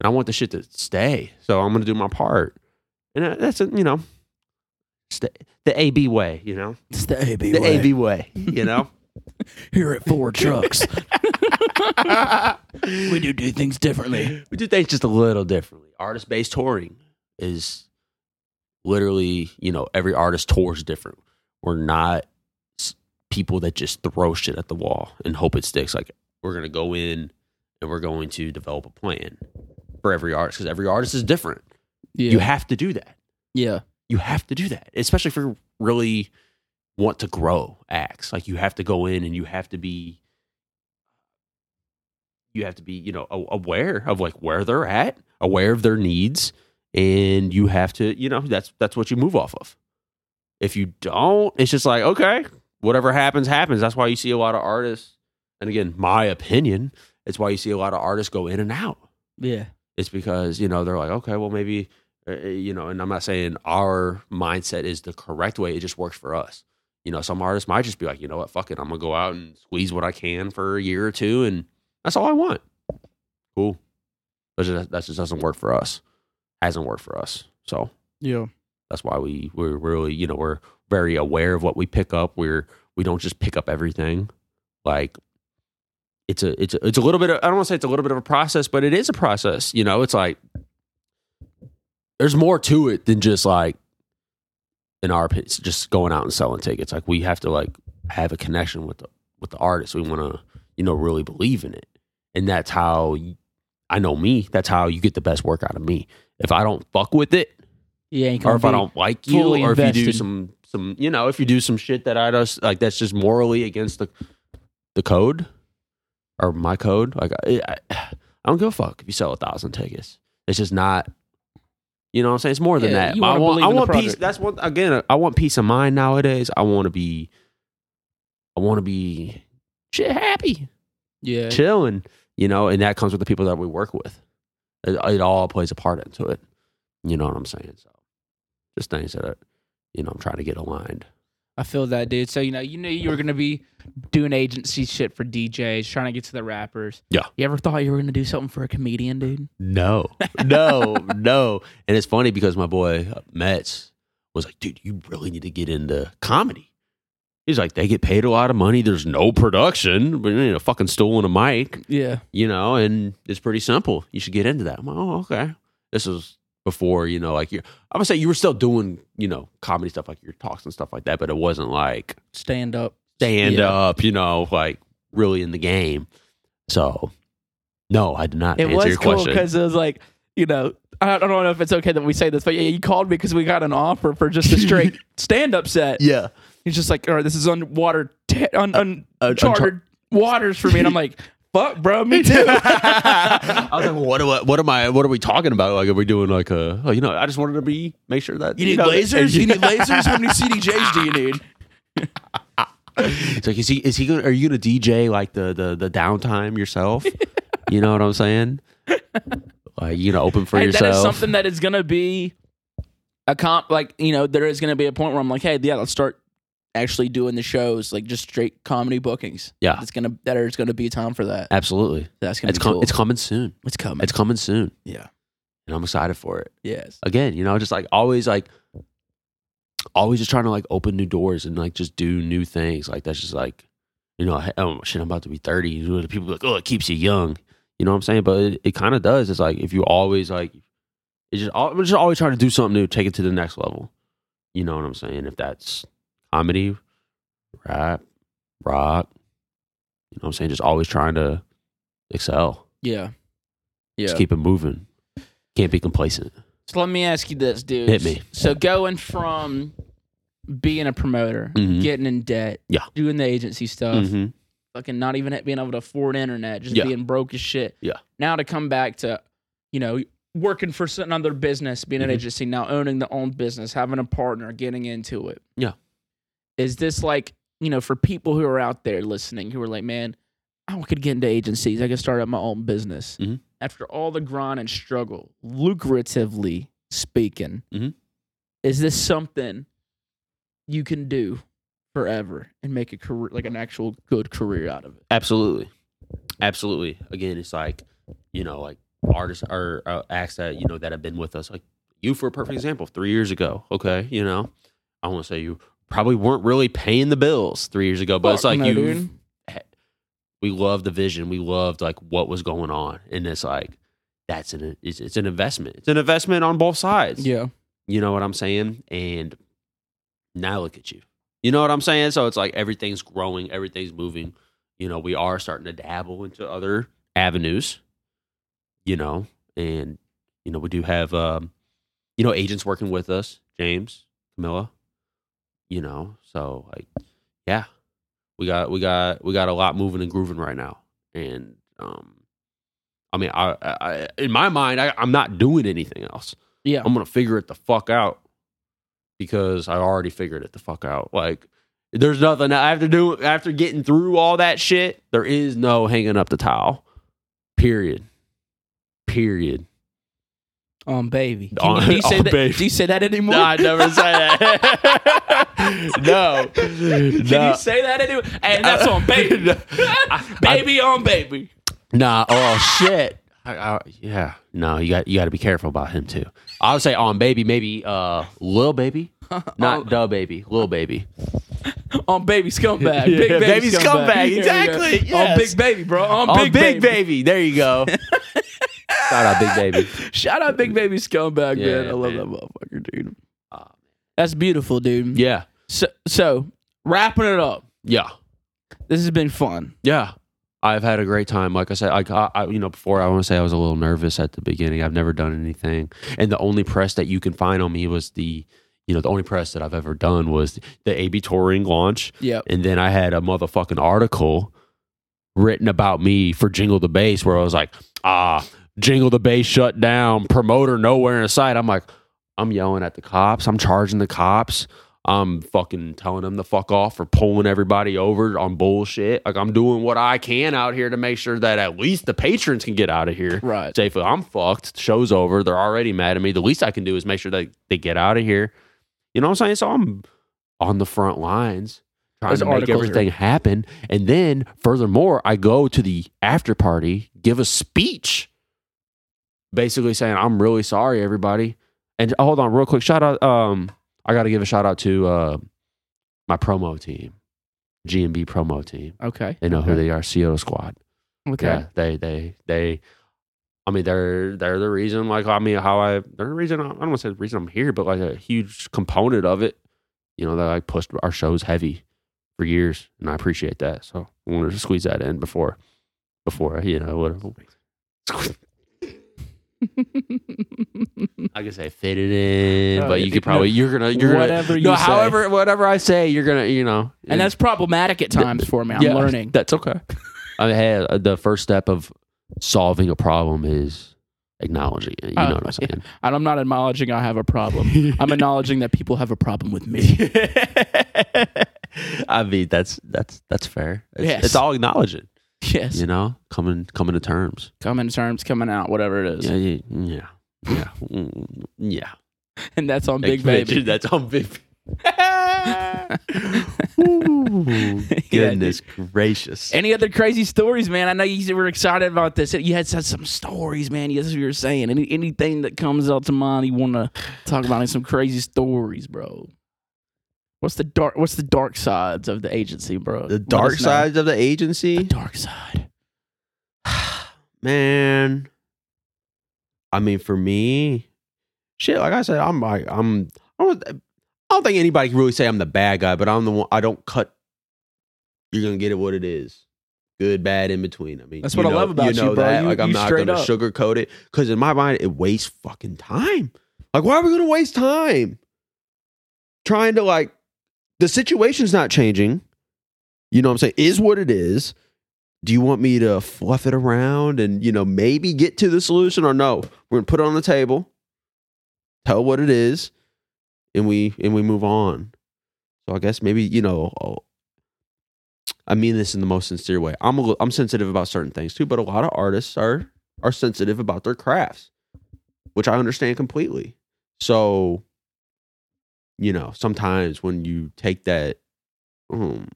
And I want the shit to stay. So I'm going to do my part. And that's, a, you know, stay, the AB way, you know, It's the AB the AB way, you know. here at Four Trucks. we do do things differently. we do things just a little differently. Artist based touring is literally, you know, every artist tours different. We're not people that just throw shit at the wall and hope it sticks. Like we're gonna go in and we're going to develop a plan for every artist because every artist is different. Yeah. You have to do that. yeah. You have to do that, especially if you really want to grow acts. Like you have to go in and you have to be, you have to be, you know, aware of like where they're at, aware of their needs, and you have to, you know, that's that's what you move off of. If you don't, it's just like okay, whatever happens, happens. That's why you see a lot of artists, and again, my opinion, it's why you see a lot of artists go in and out Yeah. it's because you know they're like okay well maybe uh, you know and i'm not saying our mindset is the correct way it just works for us you know some artists might just be like you know what fuck it i'm gonna go out and squeeze what i can for a year or two and that's all i want cool but that just doesn't work for us hasn't worked for us. So Yeah. that's why we we're really you know we're very aware of what we pick up. We're we don't just pick up everything. Like it's a it's a, it's a little bit of, i don't want to say it's a little bit of a process but it is a process you know? It's like there's more to it than just like in our opinion just going out and selling tickets. Like we have to like have a connection with the with the artist. We want to you know really believe in it. And that's how I know me. That's how you get the best work out of me if i don't fuck with it Yeah. Or if I don't like you, or if you do some some you know if you do some shit that I just like that's just morally against the the code or my code, like I, I, I don't give a fuck if you sell a thousand tickets. It's just not. You know what I'm saying? It's more than Yeah, that. I want, I want peace. That's one again. I want peace of mind nowadays. I want to be. I want to be shit happy, Yeah. chilling. You know, and that comes with the people that we work with. It, it all plays a part into it. You know what I'm saying? So, just things that are, you know I'm trying to get aligned. I feel that, dude. So you know, you knew you were gonna be doing agency shit for DJs, trying to get to the rappers. Yeah. You ever thought you were gonna do something for a comedian, dude? No, no, no. And it's funny because my boy uh, Metz was like, dude, you really need to get into comedy. He's like, they get paid a lot of money. There's no production, but you a fucking stool and a mic, Yeah. you know, and it's pretty simple. You should get into that. I'm like, oh, okay. This was before, you know, like you I'm gonna say you were still doing, you know, comedy stuff like your talks and stuff like that, but it wasn't like Stand up. stand Yeah. up, you know, like really in the game. So no, I did not It answer was your cool question. because it was like, you know, I don't know if it's okay that we say this, but yeah, you called me because we got an offer for just a straight stand up set. yeah. He's just like, all right, this is on water, ta- un- un- Uh, uncharted waters for me, and I'm like, fuck, bro, me too. I was like, what, do I, what am I? What are we talking about? Like, are we doing like a? Oh, you know, I just wanted to be make sure that You need know, lasers? You need lasers? How many CDJs do you need? It's like, is he? Is he? Gonna, are you gonna DJ like the the the downtime yourself? you know what I'm saying? Like, you know, open for Hey, yourself. That is something that is gonna be a comp. Like you know, there is gonna be a point where I'm like, hey, yeah, let's start actually doing the shows, like just straight comedy bookings. Yeah. it's gonna there's gonna be time for that. Absolutely, That's gonna it's be com- cool. it's coming soon. it's coming. It's coming soon, yeah. and I'm excited for it. Yes. again, you know, just like always like always just trying to like open new doors and like just do new things. Like that's just like, you know, oh shit, I'm about to be 30. You know, People be like, oh, it keeps you young. You know what I'm saying? But it, it kind of does. It's like if you always like it's just I'm just always trying to do something new, take it to the next level. You know what I'm saying? If that's comedy, rap, rock, you know what I'm saying? Just always trying to excel. Yeah. Yeah. Just keep it moving. Can't be complacent. So let me ask you this, dude. Hit me. So going from being a promoter, Mhm. getting in debt, Yeah. doing the agency stuff, Mhm. fucking not even being able to afford internet, just Yeah. being broke as shit. Yeah. Now to come back to, you know, working for another business, being an Mhm. agency, now owning the own business, having a partner, getting into it. Yeah. Is this like, you know, for people who are out there listening who are like, man, I could get into agencies. I could start up my own business. Mhm. After all the grind and struggle, lucratively speaking, Mhm. is this something you can do forever and make a career, like an actual good career out of it? Absolutely, absolutely. Again, it's like you know, like artists or uh, acts that you know that have been with us. Like you, for a perfect example, three years ago. Okay, you know, I want to say you probably weren't really paying the bills three years ago, but it's like no, you. We loved the vision. We loved like what was going on, and it's like that's an it's, it's an investment. It's an investment on both sides. Yeah. You know what I'm saying? And now look at you. You know what I'm saying? So it's like everything's growing, everything's moving. You know, we are starting to dabble into other avenues. You know, and you know we do have um, you know agents working with us, James, Camilla. You know, so like, yeah, we got we got we got a lot moving and grooving right now, and um, I mean, I, I in my mind, I, I'm not doing anything else. Yeah. I'm gonna figure it the fuck out because I already figured it the fuck out. Like, there's nothing I have to do after getting through all that shit. There is no hanging up the towel. Period. Period. Um, baby. Can On- you, do you say on that? baby. Do you say that anymore? No, I never say that. no, Can no. you say that anymore? And that's on baby. baby on baby. Nah. Oh shit. I, I, yeah. No, you got you got to be careful about him too. I would say on baby, maybe uh, lil baby, not duh baby, little baby. On baby scumbag. Yeah, big baby, baby scumbag, go. exactly, On big baby, bro. On, On big, big, baby. baby. There you go. Shout out big baby. Shout out big baby scumbag, man. I love man. that motherfucker, dude. That's beautiful, dude. yeah. So, so wrapping it up. Yeah. This has been fun. Yeah. I've had a great time. Like I said, I, I you know, before I want to say I was a little nervous at the beginning. I've never done anything, and the only press that you can find on me was the, you know, the only press that I've ever done was the AB touring launch, Yep. and then I had a motherfucking article written about me for Jingle the Bass, where I was like, ah, Jingle the Bass shut down, promoter nowhere in sight. I'm like, I'm yelling at the cops. I'm charging the cops. I'm fucking telling them to fuck off for pulling everybody over on bullshit. Like I'm doing what I can out here to make sure that at least the patrons can get out of here Right. safely. I'm fucked. Show's over. They're already mad at me. The least I can do is make sure that they get out of here. You know what I'm saying? So I'm on the front lines trying Those to make articles are- everything happen. And then furthermore, I go to the after party, give a speech, basically saying, I'm really sorry, everybody. And hold on, real quick. Shout out. Um, I got to give a shout out to uh, my promo team, G&B promo team. Okay. They know okay. who they are, Seattle Squad. Okay. Yeah, they they they. I mean, they're they're the reason. Like, I mean, how I they're the reason. I don't want to say the reason I'm here, but like a huge component of it. You know, they like pushed our shows heavy for years, and I appreciate that. So I wanted to squeeze that in before before you know whatever. I guess I fit it in, Oh, but yeah, you could probably you're gonna you're gonna Whatever you no, say. however whatever I say, you're gonna you know, and that's problematic at times for me. I'm Yeah, learning. That's okay. I mean, hey, uh, the first step of solving a problem is acknowledging it. You know what I'm saying? And I'm not acknowledging I have a problem. I'm acknowledging that people have a problem with me. I mean, that's that's that's fair. It's, Yes. it's all acknowledging. yes. You know, coming coming to terms. Coming to terms, coming out, whatever it is. Yeah, yeah, yeah, yeah, Mm, yeah. And that's on Big Baby. That's on big. Ooh, goodness gracious. Any other crazy stories, man? I know you were excited about this. You had said some stories, man. Yes, you were saying. Any anything that comes out to mind, you want to talk about? Some crazy stories, bro. What's the dark? What's the dark sides of the agency, bro? the dark know. sides of the agency. The dark side. man. I mean, for me, shit. Like I said, I'm like I'm. I don't, I don't think anybody can really say I'm the bad guy, but I'm the one. I don't cut. You're gonna get it what it is. Good, bad, in between. I mean, That's what I love about you, know bro. That. You- like I'm you not gonna up. sugarcoat it because in my mind it wastes fucking time. Like, why are we gonna waste time trying to like? The situation's not changing. You know what I'm saying? Is what it is. Do you want me to fluff it around and you know maybe get to the solution or no? We're gonna put it on the table, tell what it is, and we and we move on. So I guess maybe you know. oh, I mean this in the most sincere way. I'm a, I'm sensitive about certain things too, but a lot of artists are are sensitive about their crafts, which I understand completely. So, you know, sometimes when you take that um,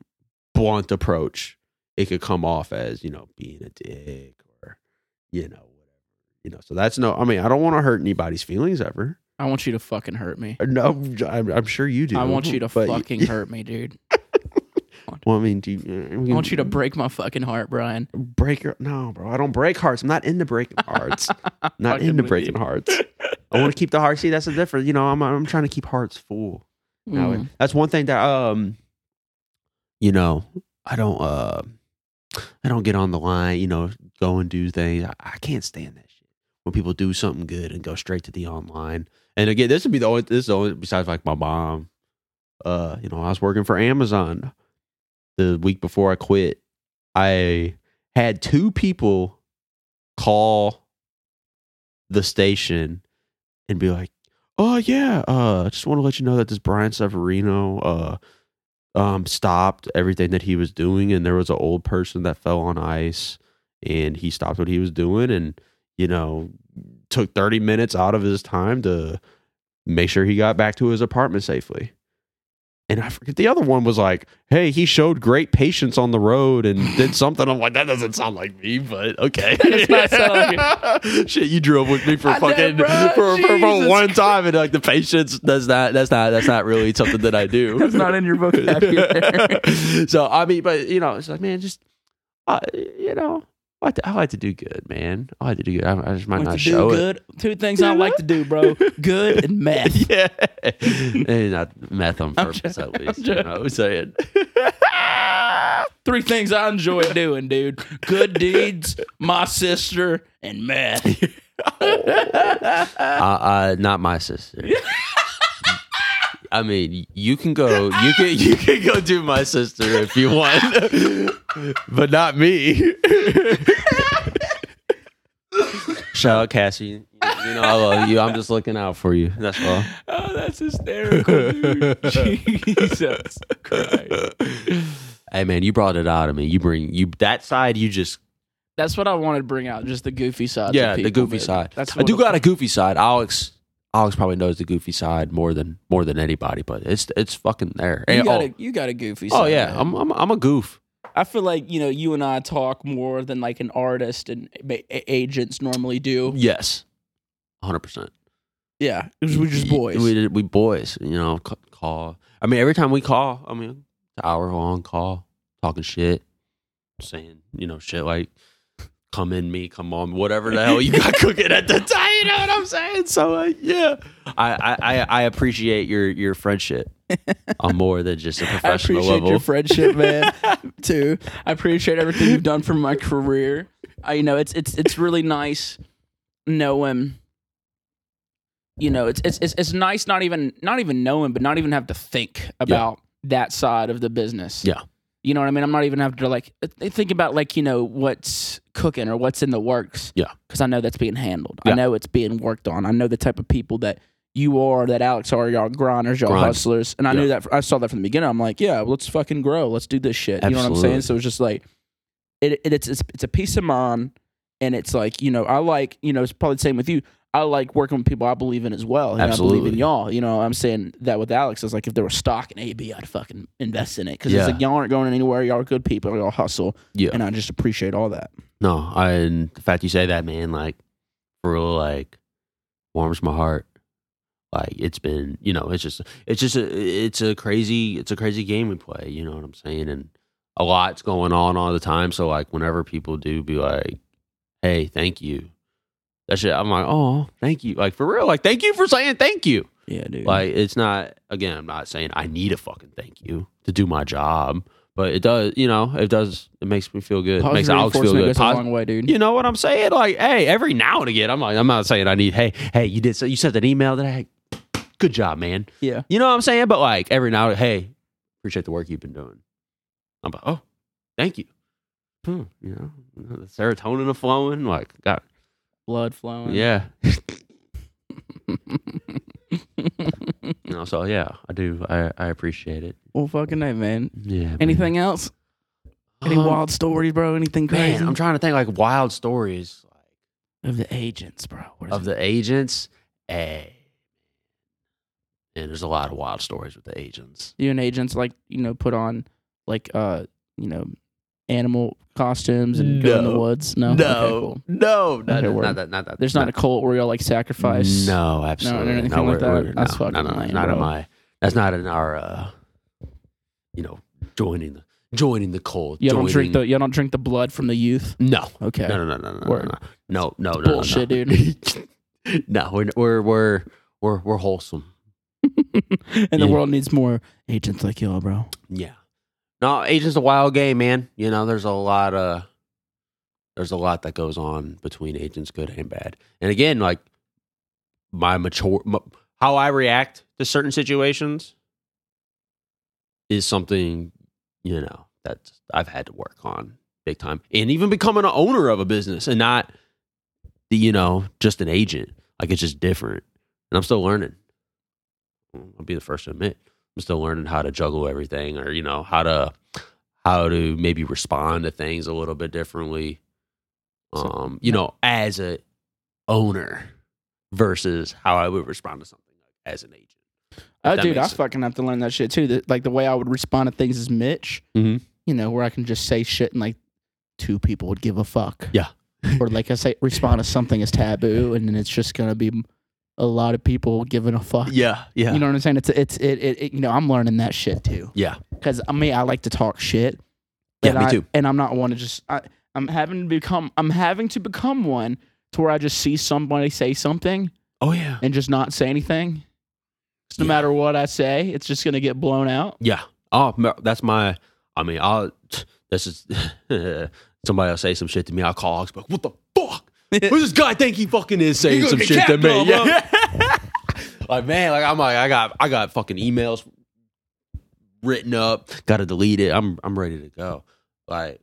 blunt approach, it could come off as you know being a dick or you know whatever. You know, so that's no. I mean, I don't want to hurt anybody's feelings ever. I want you to fucking hurt me. No, I'm, I'm sure you do. I want you to but fucking hurt me, dude. Well, I mean, do you, uh, I want you to break my fucking heart, Brian. break your no, bro. I don't break hearts. I'm not into breaking hearts. not Fucking into with breaking you. hearts. I want to keep the heart. See, that's the difference. You know, I'm I'm trying to keep hearts full. Now, Mm. That's one thing that um, you know, I don't uh, I don't get on the line. You know, go and do things. I, I can't stand that shit when people do something good and go straight to the online. And again, this would be the only this is the only besides like my mom. Uh, you know, I was working for Amazon the week before I quit. I had two people call the station and be like, "Oh yeah, uh, just want to let you know that this Brian Severino uh um stopped everything that he was doing and there was an old person that fell on ice and he stopped what he was doing and you know took 30 minutes out of his time to make sure he got back to his apartment safely." And I forget the other one was like, "Hey, he showed great patience on the road and did something." I'm like, "That doesn't sound like me, but okay." does not sound like Shit, you drove with me for know, fucking for, for, for one time, and like the patience that's not that's not that's not really something that I do. That's not in your vocabulary. so I mean, but you know, it's like, man, just uh, you know, I like, to, I like to do good, man. I like to do good. I, I just might Like not to show do it. Two things I like to do, bro. Good and meth. yeah, and not meth on purpose at least. I'm You know what I'm saying? Three things I enjoy doing, dude. Good deeds, my sister, and meth. uh, uh, not my sister. I mean, you can go. You can you can go do my sister if you want, but not me. Shout out Cassie. You know I love you. I'm just looking out for you. That's all. Oh, that's hysterical, dude. Jesus Christ. Hey man, you brought it out of me. You bring you that side. You just That's what I wanted to bring out, just the goofy side. yeah, the goofy side. That's I what do got a goofy side. Alex, Alex probably knows the goofy side more than more than anybody, but it's it's fucking there. You And- got, oh, a, you got a goofy oh, side. oh yeah, man. I'm, I'm I'm a goof. I feel like you know you and I talk more than like an artist and a- agents normally do. Yes, hundred percent. Yeah, we're just boys. We we boys. You know, call. I mean, every time we call, I mean, hour long call, talking shit, saying you know shit like. Come in me, come on, whatever the hell you got cooking at the time. You know what I'm saying? So uh, yeah, I, I I appreciate your your friendship on more than just a professional I appreciate level. your friendship, man. too. I appreciate everything you've done for my career. I, you know, it's it's it's really nice knowing. You know, it's it's it's, it's nice not even not even knowing, but not even have to think about that side of the business. Yeah. You know what I mean? I'm not even having to like uh, think about like you know what's cooking or what's in the works. Yeah. because I know that's being handled. Yeah. I know it's being worked on. I know the type of people that you are, that Alex are, y'all grinders, y'all Grind. hustlers, and I Yeah. knew that. I saw that from the beginning. I'm like, yeah, let's fucking grow. Let's do this shit. You know what I'm saying? So it's just like, it, it it's, it's it's a peace of mind, and it's like you know I like you know it's probably the same with you. I like working with people I believe in as well. And I believe Absolutely. in y'all. You know, I'm saying that with Alex. It's like if there was stock in AB, I'd fucking invest in it because Yeah. it's like y'all aren't going anywhere. Y'all are good people. Y'all hustle, Yeah. and I just appreciate all that. No, I, and the fact you say that, man, like, for real, like, warms my heart. Like, it's been, you know, it's just, it's just, a, it's a crazy, it's a crazy game we play. You know what I'm saying? And a lot's going on all the time. So, like, whenever people do be like, "Hey, thank you," that shit, I'm like, "Oh, thank you." Like for real, like, thank you for saying thank you. Yeah, dude. Like, it's not. Again, I'm not saying I need a fucking thank you to do my job. But it does, you know, it does. It makes me feel good. It makes Alex feel good. goes a long way, dude. you know what I'm saying? Like, hey, every now and again, I'm like, I'm not saying I need, hey, hey, you did, so you sent an email that I, good job, man. Yeah. You know what I'm saying? But like every now, and hey, appreciate the work you've been doing. I'm like, oh, thank you. Hmm, you know, the serotonin is flowing. Like, God, Blood flowing. yeah. know, so yeah, I do. I, I appreciate it. well, fucking hey, man. Yeah. man. Anything else? Any Um, wild stories, bro? Anything crazy? Man, I'm trying to think like wild stories of the agents, bro. Of it? the agents. Hey. And there's a lot of wild stories with the agents. you and agents like you know put on like uh you know animal costumes and go in the No. woods. No, Okay, cool. no, not, Okay, not, word. that, not that. There's not a cult where you'll like sacrifice. No, absolutely. anything no, like that? we're- That's no, fucking no, no, lame, not in bro. my. That's not in our. uh You know, joining the joining the cult. You don't drink the you don't drink the blood from the youth. no. Okay. No, no, no, no, no, Word. no, no, no, no, Bullshit, no, dude. no, we're we're we're we're we're wholesome. and the Yeah. world needs more agents like y'all, bro. Yeah. No, Agents of Wild game, man. You know, there's a lot of there's a lot that goes on between agents, good and bad. And again, like my mature, m how I react to certain situations is something you know that I've had to work on big time, and even becoming an owner of a business and not the you know just an agent. Like it's just different, and I'm still learning. I'll be the first to admit. I'm still learning how to juggle everything or you know how to how to maybe respond to things a little bit differently um you know as a owner versus how I would respond to something as an agent Oh, dude, I sense. fucking have to learn that shit too. That like the way I would respond to things is Mitch. Mhm. You know, where I can just say shit and like two people would give a fuck. Yeah. or like I say, respond to something as taboo, and then it's just gonna be a lot of people giving a fuck. yeah yeah You know what I'm saying? It's it's it, it, it you know I'm learning that shit too. yeah Because I mean I like to talk shit. Yeah, me I- too. And I'm not one to just I, I'm having to become I'm having to become one to where I just see somebody say something oh yeah and just not say anything. no Yeah. matter what I say, it's just gonna get blown out. yeah oh that's my I mean I'll this is somebody will say some shit to me I'll call like what the fuck what does this guy think he fucking is saying some shit to capped me? on, yeah. Like man like I'm like I got I got fucking emails written up. Got to delete it. I'm I'm ready to go. Like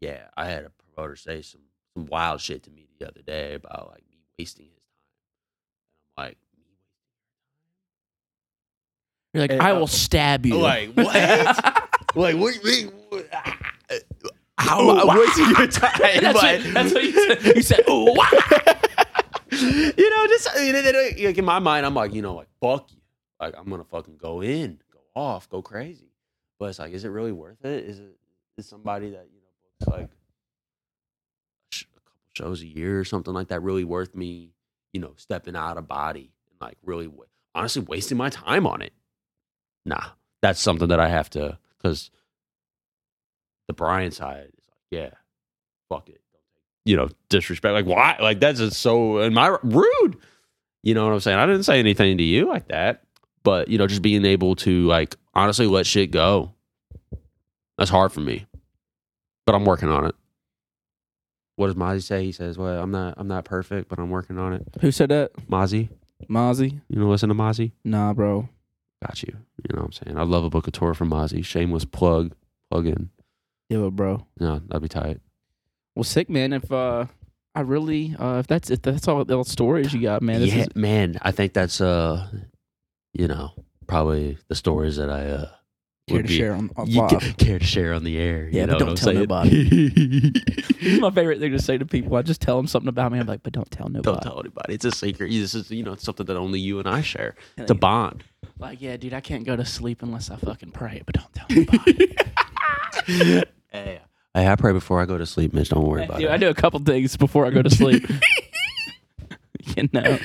yeah I had a promoter say some some wild shit to me the other day about like me wasting his time. And I'm like You're like, And, I uh, will stab you. Like, what? like what, what, what how I wasting your time that's, Like- what, that's what you said. You said, "Ooh, wah." you know, just you know, like in my mind, I'm like, you know, like fuck you. Like I'm gonna fucking go in, go off, go crazy. But it's like, is it really worth it? Is it is somebody that you know books like a, couple shows a year or something like that really worth me? You know, stepping out of body and like really, honestly, wasting my time on it. Nah, that's something that I have to because the Brian side is like, yeah, fuck it you know, disrespect. Like, why? Like, that's just so, and my rude. You know what I'm saying? I didn't say anything to you like that, but you know, just being able to like honestly let shit go. That's hard for me, but I'm working on it. What does Mozzy say? He says, "Well, I'm not, I'm not perfect, but I'm working on it." Who said that? Mozzy, Mozzy? you know, listen to Mozzy. Nah, bro. Got you. You know what I'm saying? I love a book of tour from Mozzy. Shameless plug, plug in. It, bro. No, that'd be tight. Well, sick, man. If uh, I really, uh, if that's if that's all the stories you got, man. This yeah, is, man. I think that's uh, you know, probably the stories that I uh care to be- share on, on you live. care to share on the air. Yeah, you know but don't tell saying? This is my favorite thing to say to people. I just tell them something about me. I'm like, but don't tell nobody. don't tell anybody. It's a secret. This is you know it's something that only you and I share. It's a bond. Like, yeah, dude, I can't go to sleep unless I fucking pray. But don't tell nobody. Hey, hey, I pray before I go to sleep, Mitch. Don't worry about dude, it. I do a couple things before I go to sleep. you know,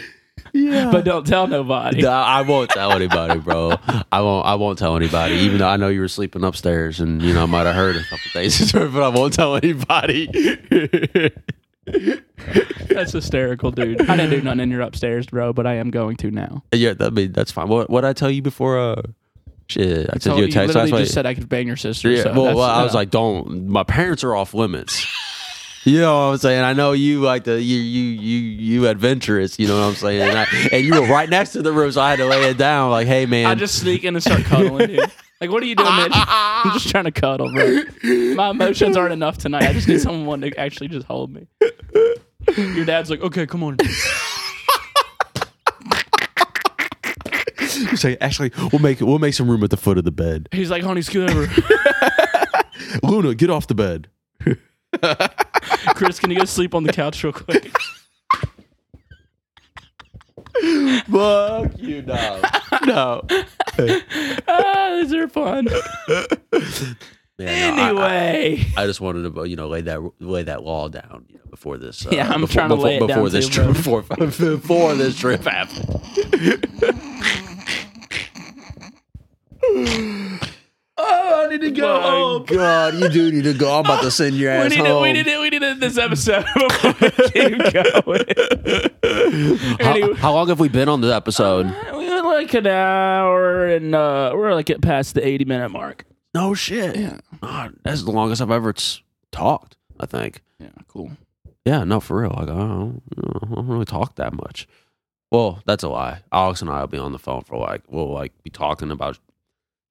yeah, but don't tell nobody. No, I won't tell anybody, bro. I won't. I won't tell anybody. Even though I know you were sleeping upstairs, and you know I might have heard a couple things, but I won't tell anybody. That's hysterical, dude. I didn't do nothing in your upstairs, bro, but I am going to now. yeah, that mean that's fine. What what I tell you before? Uh, shit, I sent you a you text literally just said I could bang your sister. Yeah, so well, that's- well, I was like, don't. My parents are off limits. You know what I'm saying? I know you like the you you you you adventurous. You know what I'm saying? And, I, and you were right next to the room, so I had to lay it down. Like, hey man, I just sneak in and start cuddling, dude. Like, what are you doing, Mitch? I'm just trying to cuddle, bro. My emotions aren't enough tonight. I just need someone to actually just hold me. Your dad's like, okay, come on. say, actually, we'll make we'll make some room at the foot of the bed. He's like, honey, scoot over. Luna, get off the bed. Chris, can you go sleep on the couch real quick? Fuck you, no, no. ah, these are fun. Yeah, no, I- Anyway. I, just wanted to, you know, lay that lay that law down, you know, before this. Uh, Yeah, I'm before, trying to before, lay it before down this too, trip, before before this trip happened. oh, I need to go home. God, you do need to go. I'm about to send your We ass need, to, home. we, need it. we need it this episode keep going. how, Anyway. how long have we been on the episode? we were like an hour and uh, we're like at past the 80 minute mark. No shit. Yeah. God, that's the longest I've ever s- talked. I think. Yeah, cool. Yeah, no, for real. Like I don't, I don't really talk that much. Well, that's a lie. Alex and I will be on the phone for like we'll like be talking about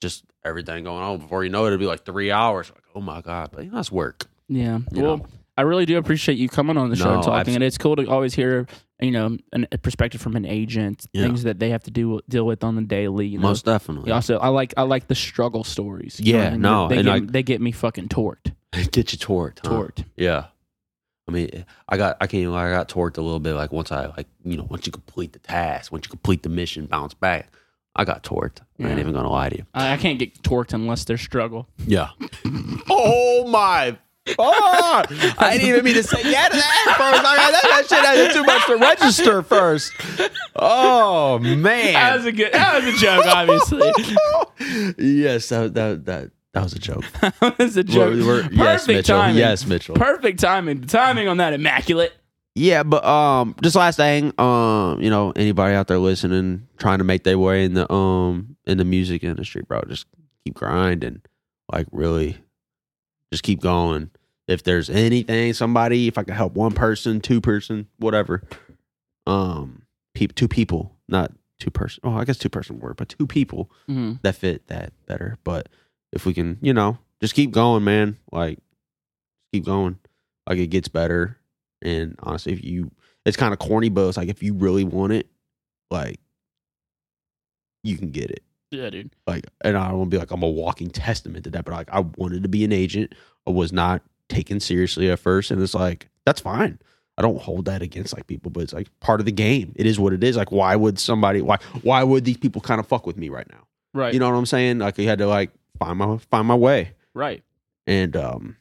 just everything going on. Before you know it, it'll be like three hours. Like, oh my god, but you know, that's work. Yeah. You well, know. I really do appreciate you coming on the show and No, talking, abso- and it's cool to always hear, you know, an, a perspective from an agent, Yeah. things that they have to do deal with on the daily. You know? Most definitely. Also, I like I like the struggle stories. Yeah, no, they and get, like- they get me fucking torqued, Get you torqued. huh? torqued. Yeah. I mean, I got I can't I got torqued a little bit. Like once I like you know once you complete the task, once you complete the mission, bounce back. I got torqued. I ain't Yeah. even gonna lie to you. I, I can't get torqued unless there's struggle. Yeah. oh my. Oh, I didn't even mean to say yeah to that first. I got that, that shit had too much to register first. Oh man. That man. was a good. That was a joke, obviously. yes, that that that that was a joke. that was a joke. We're- we're- Perfect yes, Mitchell. timing. Yes, Mitchell. Perfect timing. The timing on that immaculate. Yeah, but um, just last thing, um, you know, anybody out there listening, trying to make their way in the um in the music industry, bro, just keep grinding, like really, just keep going. If there's anything, somebody, if I could help one person, two person, whatever, um, peop two people, not two person. Oh, I guess two person word, but two people Mm-hmm. that fit that better. But if we can, you know, just keep going, man. Like keep going. Like it gets better. And honestly, if you it's kind of corny, but it's like if you really want it, like you can get it. Yeah, dude. Like and I don't want to be like I'm a walking testament to that, but like I wanted to be an agent. I was not taken seriously at first. And it's like, that's fine. I don't hold that against like people, but it's like part of the game. It is what it is. Like, why would somebody why why would these people kind of fuck with me right now? Right. You know what I'm saying? Like you had to like find my find my way. right. And um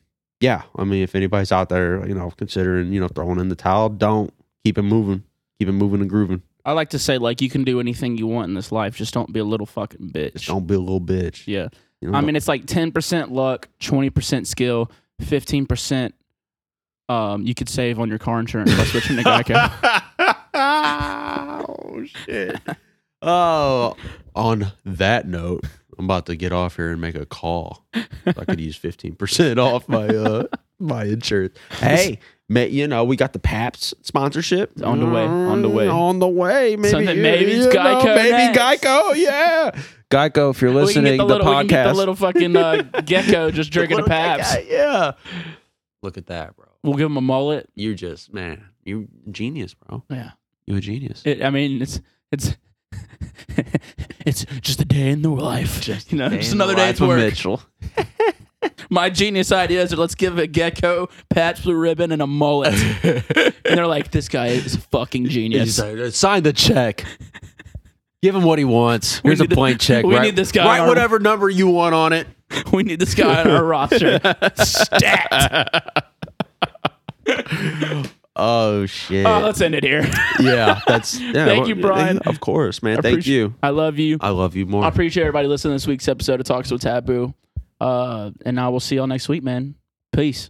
yeah, I mean if anybody's out there, you know, considering, you know, throwing in the towel, don't keep it moving. Keep it moving and grooving. I like to say like you can do anything you want in this life. Just don't be a little fucking bitch. Just don't be a little bitch. Yeah. You know, I mean, it's like ten percent luck, twenty percent skill, fifteen percent. Um, you could save on your car insurance by switching to Geico. oh shit. Oh, on that note, I'm about to get off here and make a call. So I could use 15% off my uh my insurance. Hey, ma- you know, we got the PAPS sponsorship It's on the way, on the way. Mm, On the way. Maybe Something- maybe it's you know, Geico Maybe next. Geico, yeah. Geico, if you're listening, get the the, little, we can get podcast. the little fucking uh, gecko just drinking a PAPS. Pabst. guy, Yeah. Look at that, bro. We'll give him a mullet. You're just, man, you're genius, bro. Yeah. You a genius. It, I mean, it's it's it's just a day in the life. you know, just another day at work. Mitchell. My genius idea is let's give a gecko, Pabst Blue Ribbon, and a mullet. and they're like, this guy is a fucking genius. Like, "Uh, Sign the check. Give him what he wants. Here's a blank check. we Write- need this guy Write our- whatever number you want on it. we need this guy on our roster. Stat. Oh shit. Oh, let's end it here. yeah, that's. Yeah, Thank well, you, Brian. Of course, man. I Thank you. I love you. I love you more. I appreciate everybody listening to this week's episode of Talks with Taboo. Uh, and I will see y'all next week, man. Peace.